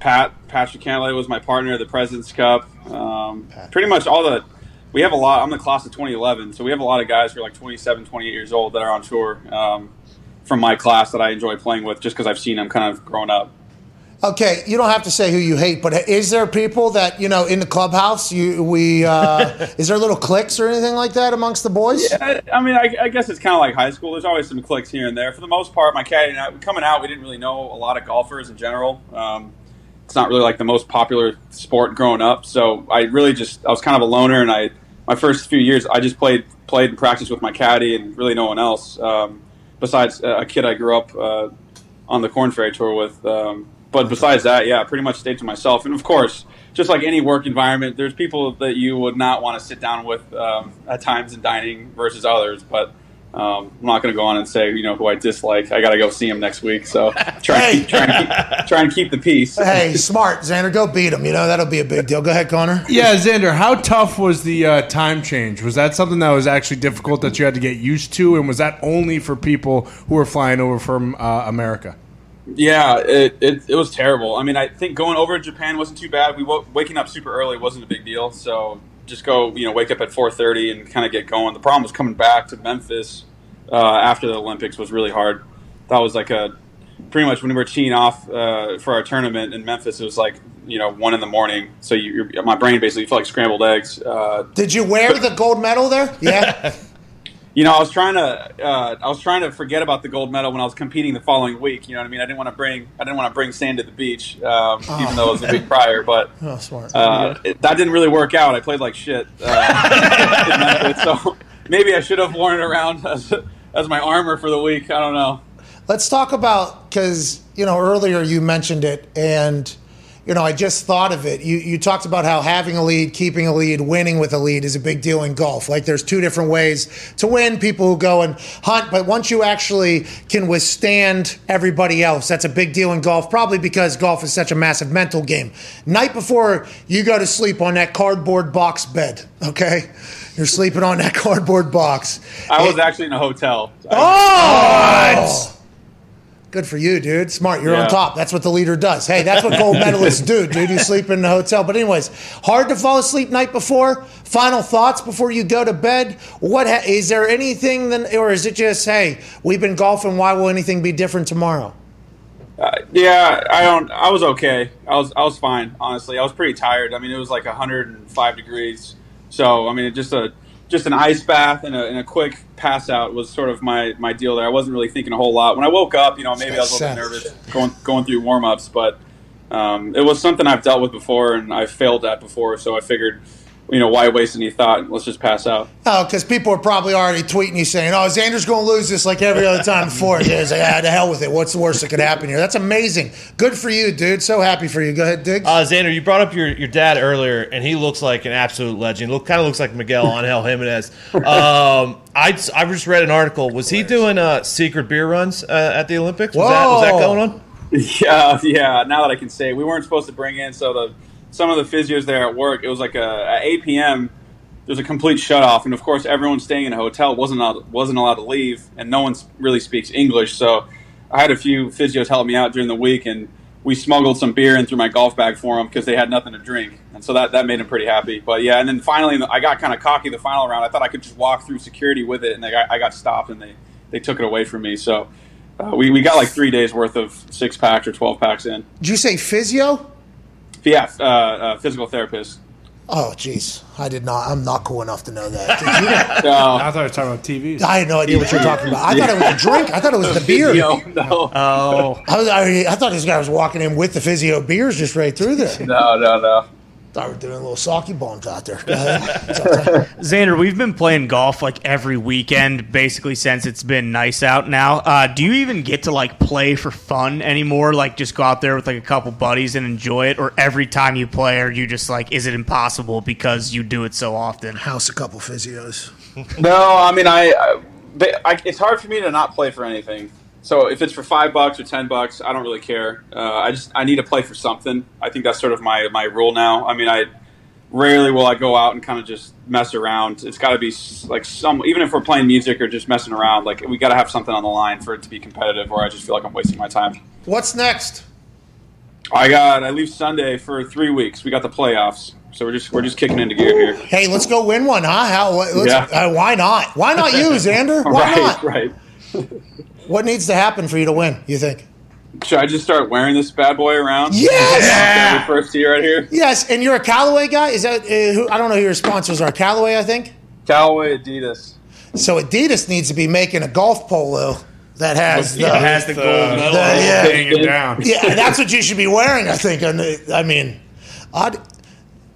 Pat Patrick Cantlay was my partner at the President's Cup. Um, pretty much all the we have a lot. I'm the class of 2011, so we have a lot of guys who are like 27, 28 years old that are on tour um, from my class that I enjoy playing with, just because I've seen them kind of growing up. Okay, you don't have to say who you hate, but is there people that you know in the clubhouse? You we uh, is there little cliques or anything like that amongst the boys? I, I mean, I, I guess it's kind of like high school. There's always some cliques here and there. For the most part, my caddy and I, coming out, we didn't really know a lot of golfers in general. Um, it's not really like the most popular sport growing up. So I really just I was kind of a loner, and I my first few years I just played played and practiced with my caddy and really no one else um, besides a kid I grew up uh, on the Korn Ferry tour with. Um, but besides that, yeah, I pretty much stayed to myself. And of course, just like any work environment, there's people that you would not want to sit down with um, at times in dining versus others. But um, I'm not going to go on and say you know who I dislike. I got to go see him next week. So try and keep, try and keep, try and keep the peace. Hey, smart Xander, go beat him. You know that'll be a big deal. Go ahead, Connor. Yeah, Xander, how tough was the uh, time change? Was that something that was actually difficult that you had to get used to, and was that only for people who were flying over from uh, America? Yeah, it, it, it was terrible. I mean, I think going over to Japan wasn't too bad. We woke, waking up super early wasn't a big deal. So just go, you know, wake up at 4:30 and kind of get going. The problem was coming back to Memphis uh, after the Olympics was really hard. That was like a pretty much when we were teeing off uh, for our tournament in Memphis. It was like you know one in the morning, so you, you're, my brain basically felt like scrambled eggs. Uh, Did you wear the gold medal there? Yeah. you know, I was trying to uh, I was trying to forget about the gold medal when I was competing the following week. You know what I mean? I didn't want to bring I didn't want to bring sand to the beach, um, Oh. even though it was a week prior. But Oh, smart. uh, it, that didn't really work out. I played like shit. Uh, so maybe I should have worn it around as, as my armor for the week. I don't know. Let's talk about because you know earlier you mentioned it, and you know I just thought of it. You you talked about how having a lead, keeping a lead, winning with a lead is a big deal in golf. Like there's two different ways to win. People who go and hunt, but once you actually can withstand everybody else, that's a big deal in golf. Probably because golf is such a massive mental game. Night before you go to sleep on that cardboard box bed, okay. You're sleeping on that cardboard box. I was actually in a hotel. Oh! oh! Good for you, dude. Smart. You're Yeah. on top. That's what the leader does. Hey, that's what gold medalists do, dude. You sleep in the hotel. But anyways, hard to fall asleep night before. Final thoughts before you go to bed. What ha- is there anything then, or is it just hey, we've been golfing. Why will anything be different tomorrow? Uh, yeah, I don't. I was okay. I was I was fine. Honestly, I was pretty tired. I mean, it was like 105 degrees. So I mean, just a just an ice bath and a, and a quick pass out was sort of my, my deal there. I wasn't really thinking a whole lot. When I woke up, you know, maybe I was a little bit nervous going going through warm ups, but um, it was something I've dealt with before and I've failed at before. So I figured, you know, why waste any thought? Let's just pass out. Oh, because people are probably already tweeting you saying, "Oh, Xander's going to lose this like every other time before." It's like, ah, to hell with it. What's the worst that could happen here? That's amazing. Good for you, dude. So happy for you. Go ahead, Diggs. Uh, Xander, you brought up your, your dad earlier, and he looks like an absolute legend. Look, kind of looks like Miguel Angel Jimenez. Um, I I just read an article. Was he doing uh, secret beer runs uh, at the Olympics? Was that, was that going on? Yeah, yeah. Now that I can say, we weren't supposed to bring in. So the some of the physios there at work, it was like a, at 8 p.m. There's a complete shut off, and of course, everyone staying in a hotel wasn't allowed, wasn't allowed to leave, and no one really speaks English. So I had a few physios help me out during the week, and we smuggled some beer in through my golf bag for them because they had nothing to drink, and so that that made them pretty happy. But yeah, and then finally, I got kind of cocky the final round. I thought I could just walk through security with it, and they I got stopped, and they they took it away from me. So. Uh, we, we got like three days worth of six packs or 12 packs in. Did you say physio? Yeah, uh, uh, physical therapist. Oh, jeez. I did not. I'm not cool enough to know that. Did you? I thought you were talking about TVs. I had no idea what you're talking about. I thought it was a drink. I thought it was the beer. Physio, no. Oh. I, was, I, I thought this guy was walking in with the physio beers just right through there. No, no, no. Thought we were doing a little sake bombs out there. Xander, we've been playing golf like every weekend, basically since it's been nice out now. Uh, do you even get to like play for fun anymore? Like just go out there with like a couple buddies and enjoy it, or every time you play, are you just like, is it impossible because you do it so often? House a couple physios. No, I mean, I, I, I, it's hard for me to not play for anything. So if it's for five bucks or ten bucks, I don't really care. Uh, I just I need to play for something. I think that's sort of my my rule now. I mean, I rarely will I go out and kind of just mess around. It's got to be like some even if we're playing music or just messing around. Like we got to have something on the line for it to be competitive, or I just feel like I'm wasting my time. What's next? I got I leave Sunday for three weeks. We got the playoffs, so we're just we're just kicking into gear here. Hey, let's go win one, huh? How? Let's, Yeah. uh, why not? Why not you, Xander? Why right, not? right. What needs to happen for you to win? You think? Should I just start wearing this bad boy around? Yes! Every first year right here. Yes, and you're a Callaway guy. Is that uh, who? I don't know who your sponsors are. Callaway, I think. Callaway, Adidas. So Adidas needs to be making a golf polo that has the, Yeah, has the gold medal yeah, hanging down. yeah, that's what you should be wearing. I think. And, uh, I mean, odd.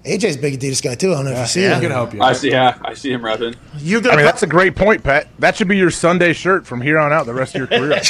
AJ's a big Adidas guy too. I don't know if you see Yeah, him. he can help you. I see. Yeah, I see him repping. You I mean, that's a great point, Pat. That should be your Sunday shirt from here on out, the rest of your career.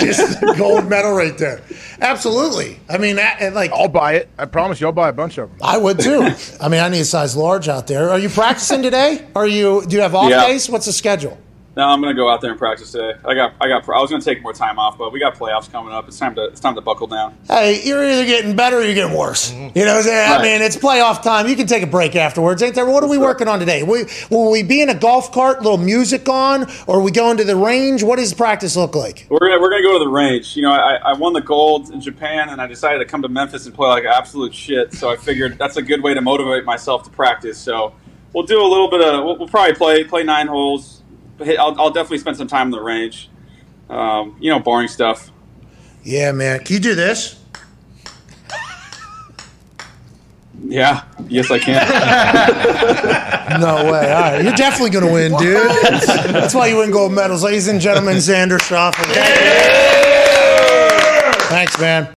just gold medal right there. Absolutely. I mean, that, and like I'll buy it. I promise you, I'll buy a bunch of them. I would too. I mean, I need a size large out there. Are you practicing today? Are you? Do you have off Yeah. days? What's the schedule? No, I'm gonna go out there and practice today. I got, I got. I was gonna take more time off, but we got playoffs coming up. It's time to, it's time to buckle down. Hey, you're either getting better or you're getting worse. Mm-hmm. You know what I'm saying? I Right. mean, it's playoff time. You can take a break afterwards, ain't there? What are we working on today? We, will we be in a golf cart, a little music on, or are we going to the range? What does practice look like? We're gonna, we're gonna go to the range. You know, I, I won the gold in Japan, and I decided to come to Memphis and play like absolute shit. So I figured that's a good way to motivate myself to practice. So we'll do a little bit of. We'll, we'll probably play play nine holes. But I'll, I'll definitely spend some time in the range. Um, you know, boring stuff. Yeah, man. Can you do this? Yeah. Yes, I can. No way. All right. You're definitely going to win, dude. That's why you win gold medals. Ladies and gentlemen, Xander Schauffele. Thanks, man.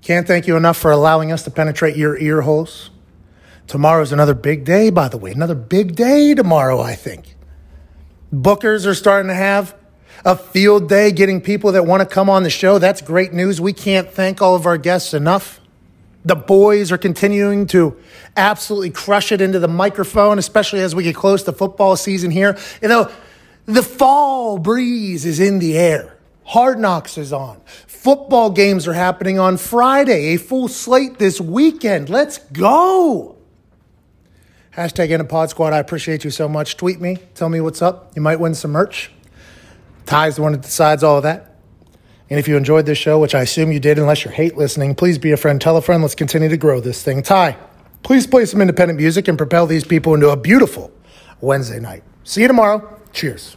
Can't thank you enough for allowing us to penetrate your ear holes. Tomorrow's another big day, by the way. Another big day tomorrow, I think. Bookers are starting to have a field day getting people that want to come on the show. That's great news. We can't thank all of our guests enough. The boys are continuing to absolutely crush it into the microphone, especially as we get close to football season here. You know, the fall breeze is in the air. Hard Knocks is on. Football games are happening on Friday, a full slate this weekend. Let's go. Hashtag in a pod squad. I appreciate you so much. Tweet me. Tell me what's up. You might win some merch. Ty's the one that decides all of that. And if you enjoyed this show, which I assume you did, unless you hate listening, please be a friend, tell a friend. Let's continue to grow this thing. Ty, please play some independent music and propel these people into a beautiful Wednesday night. See you tomorrow. Cheers.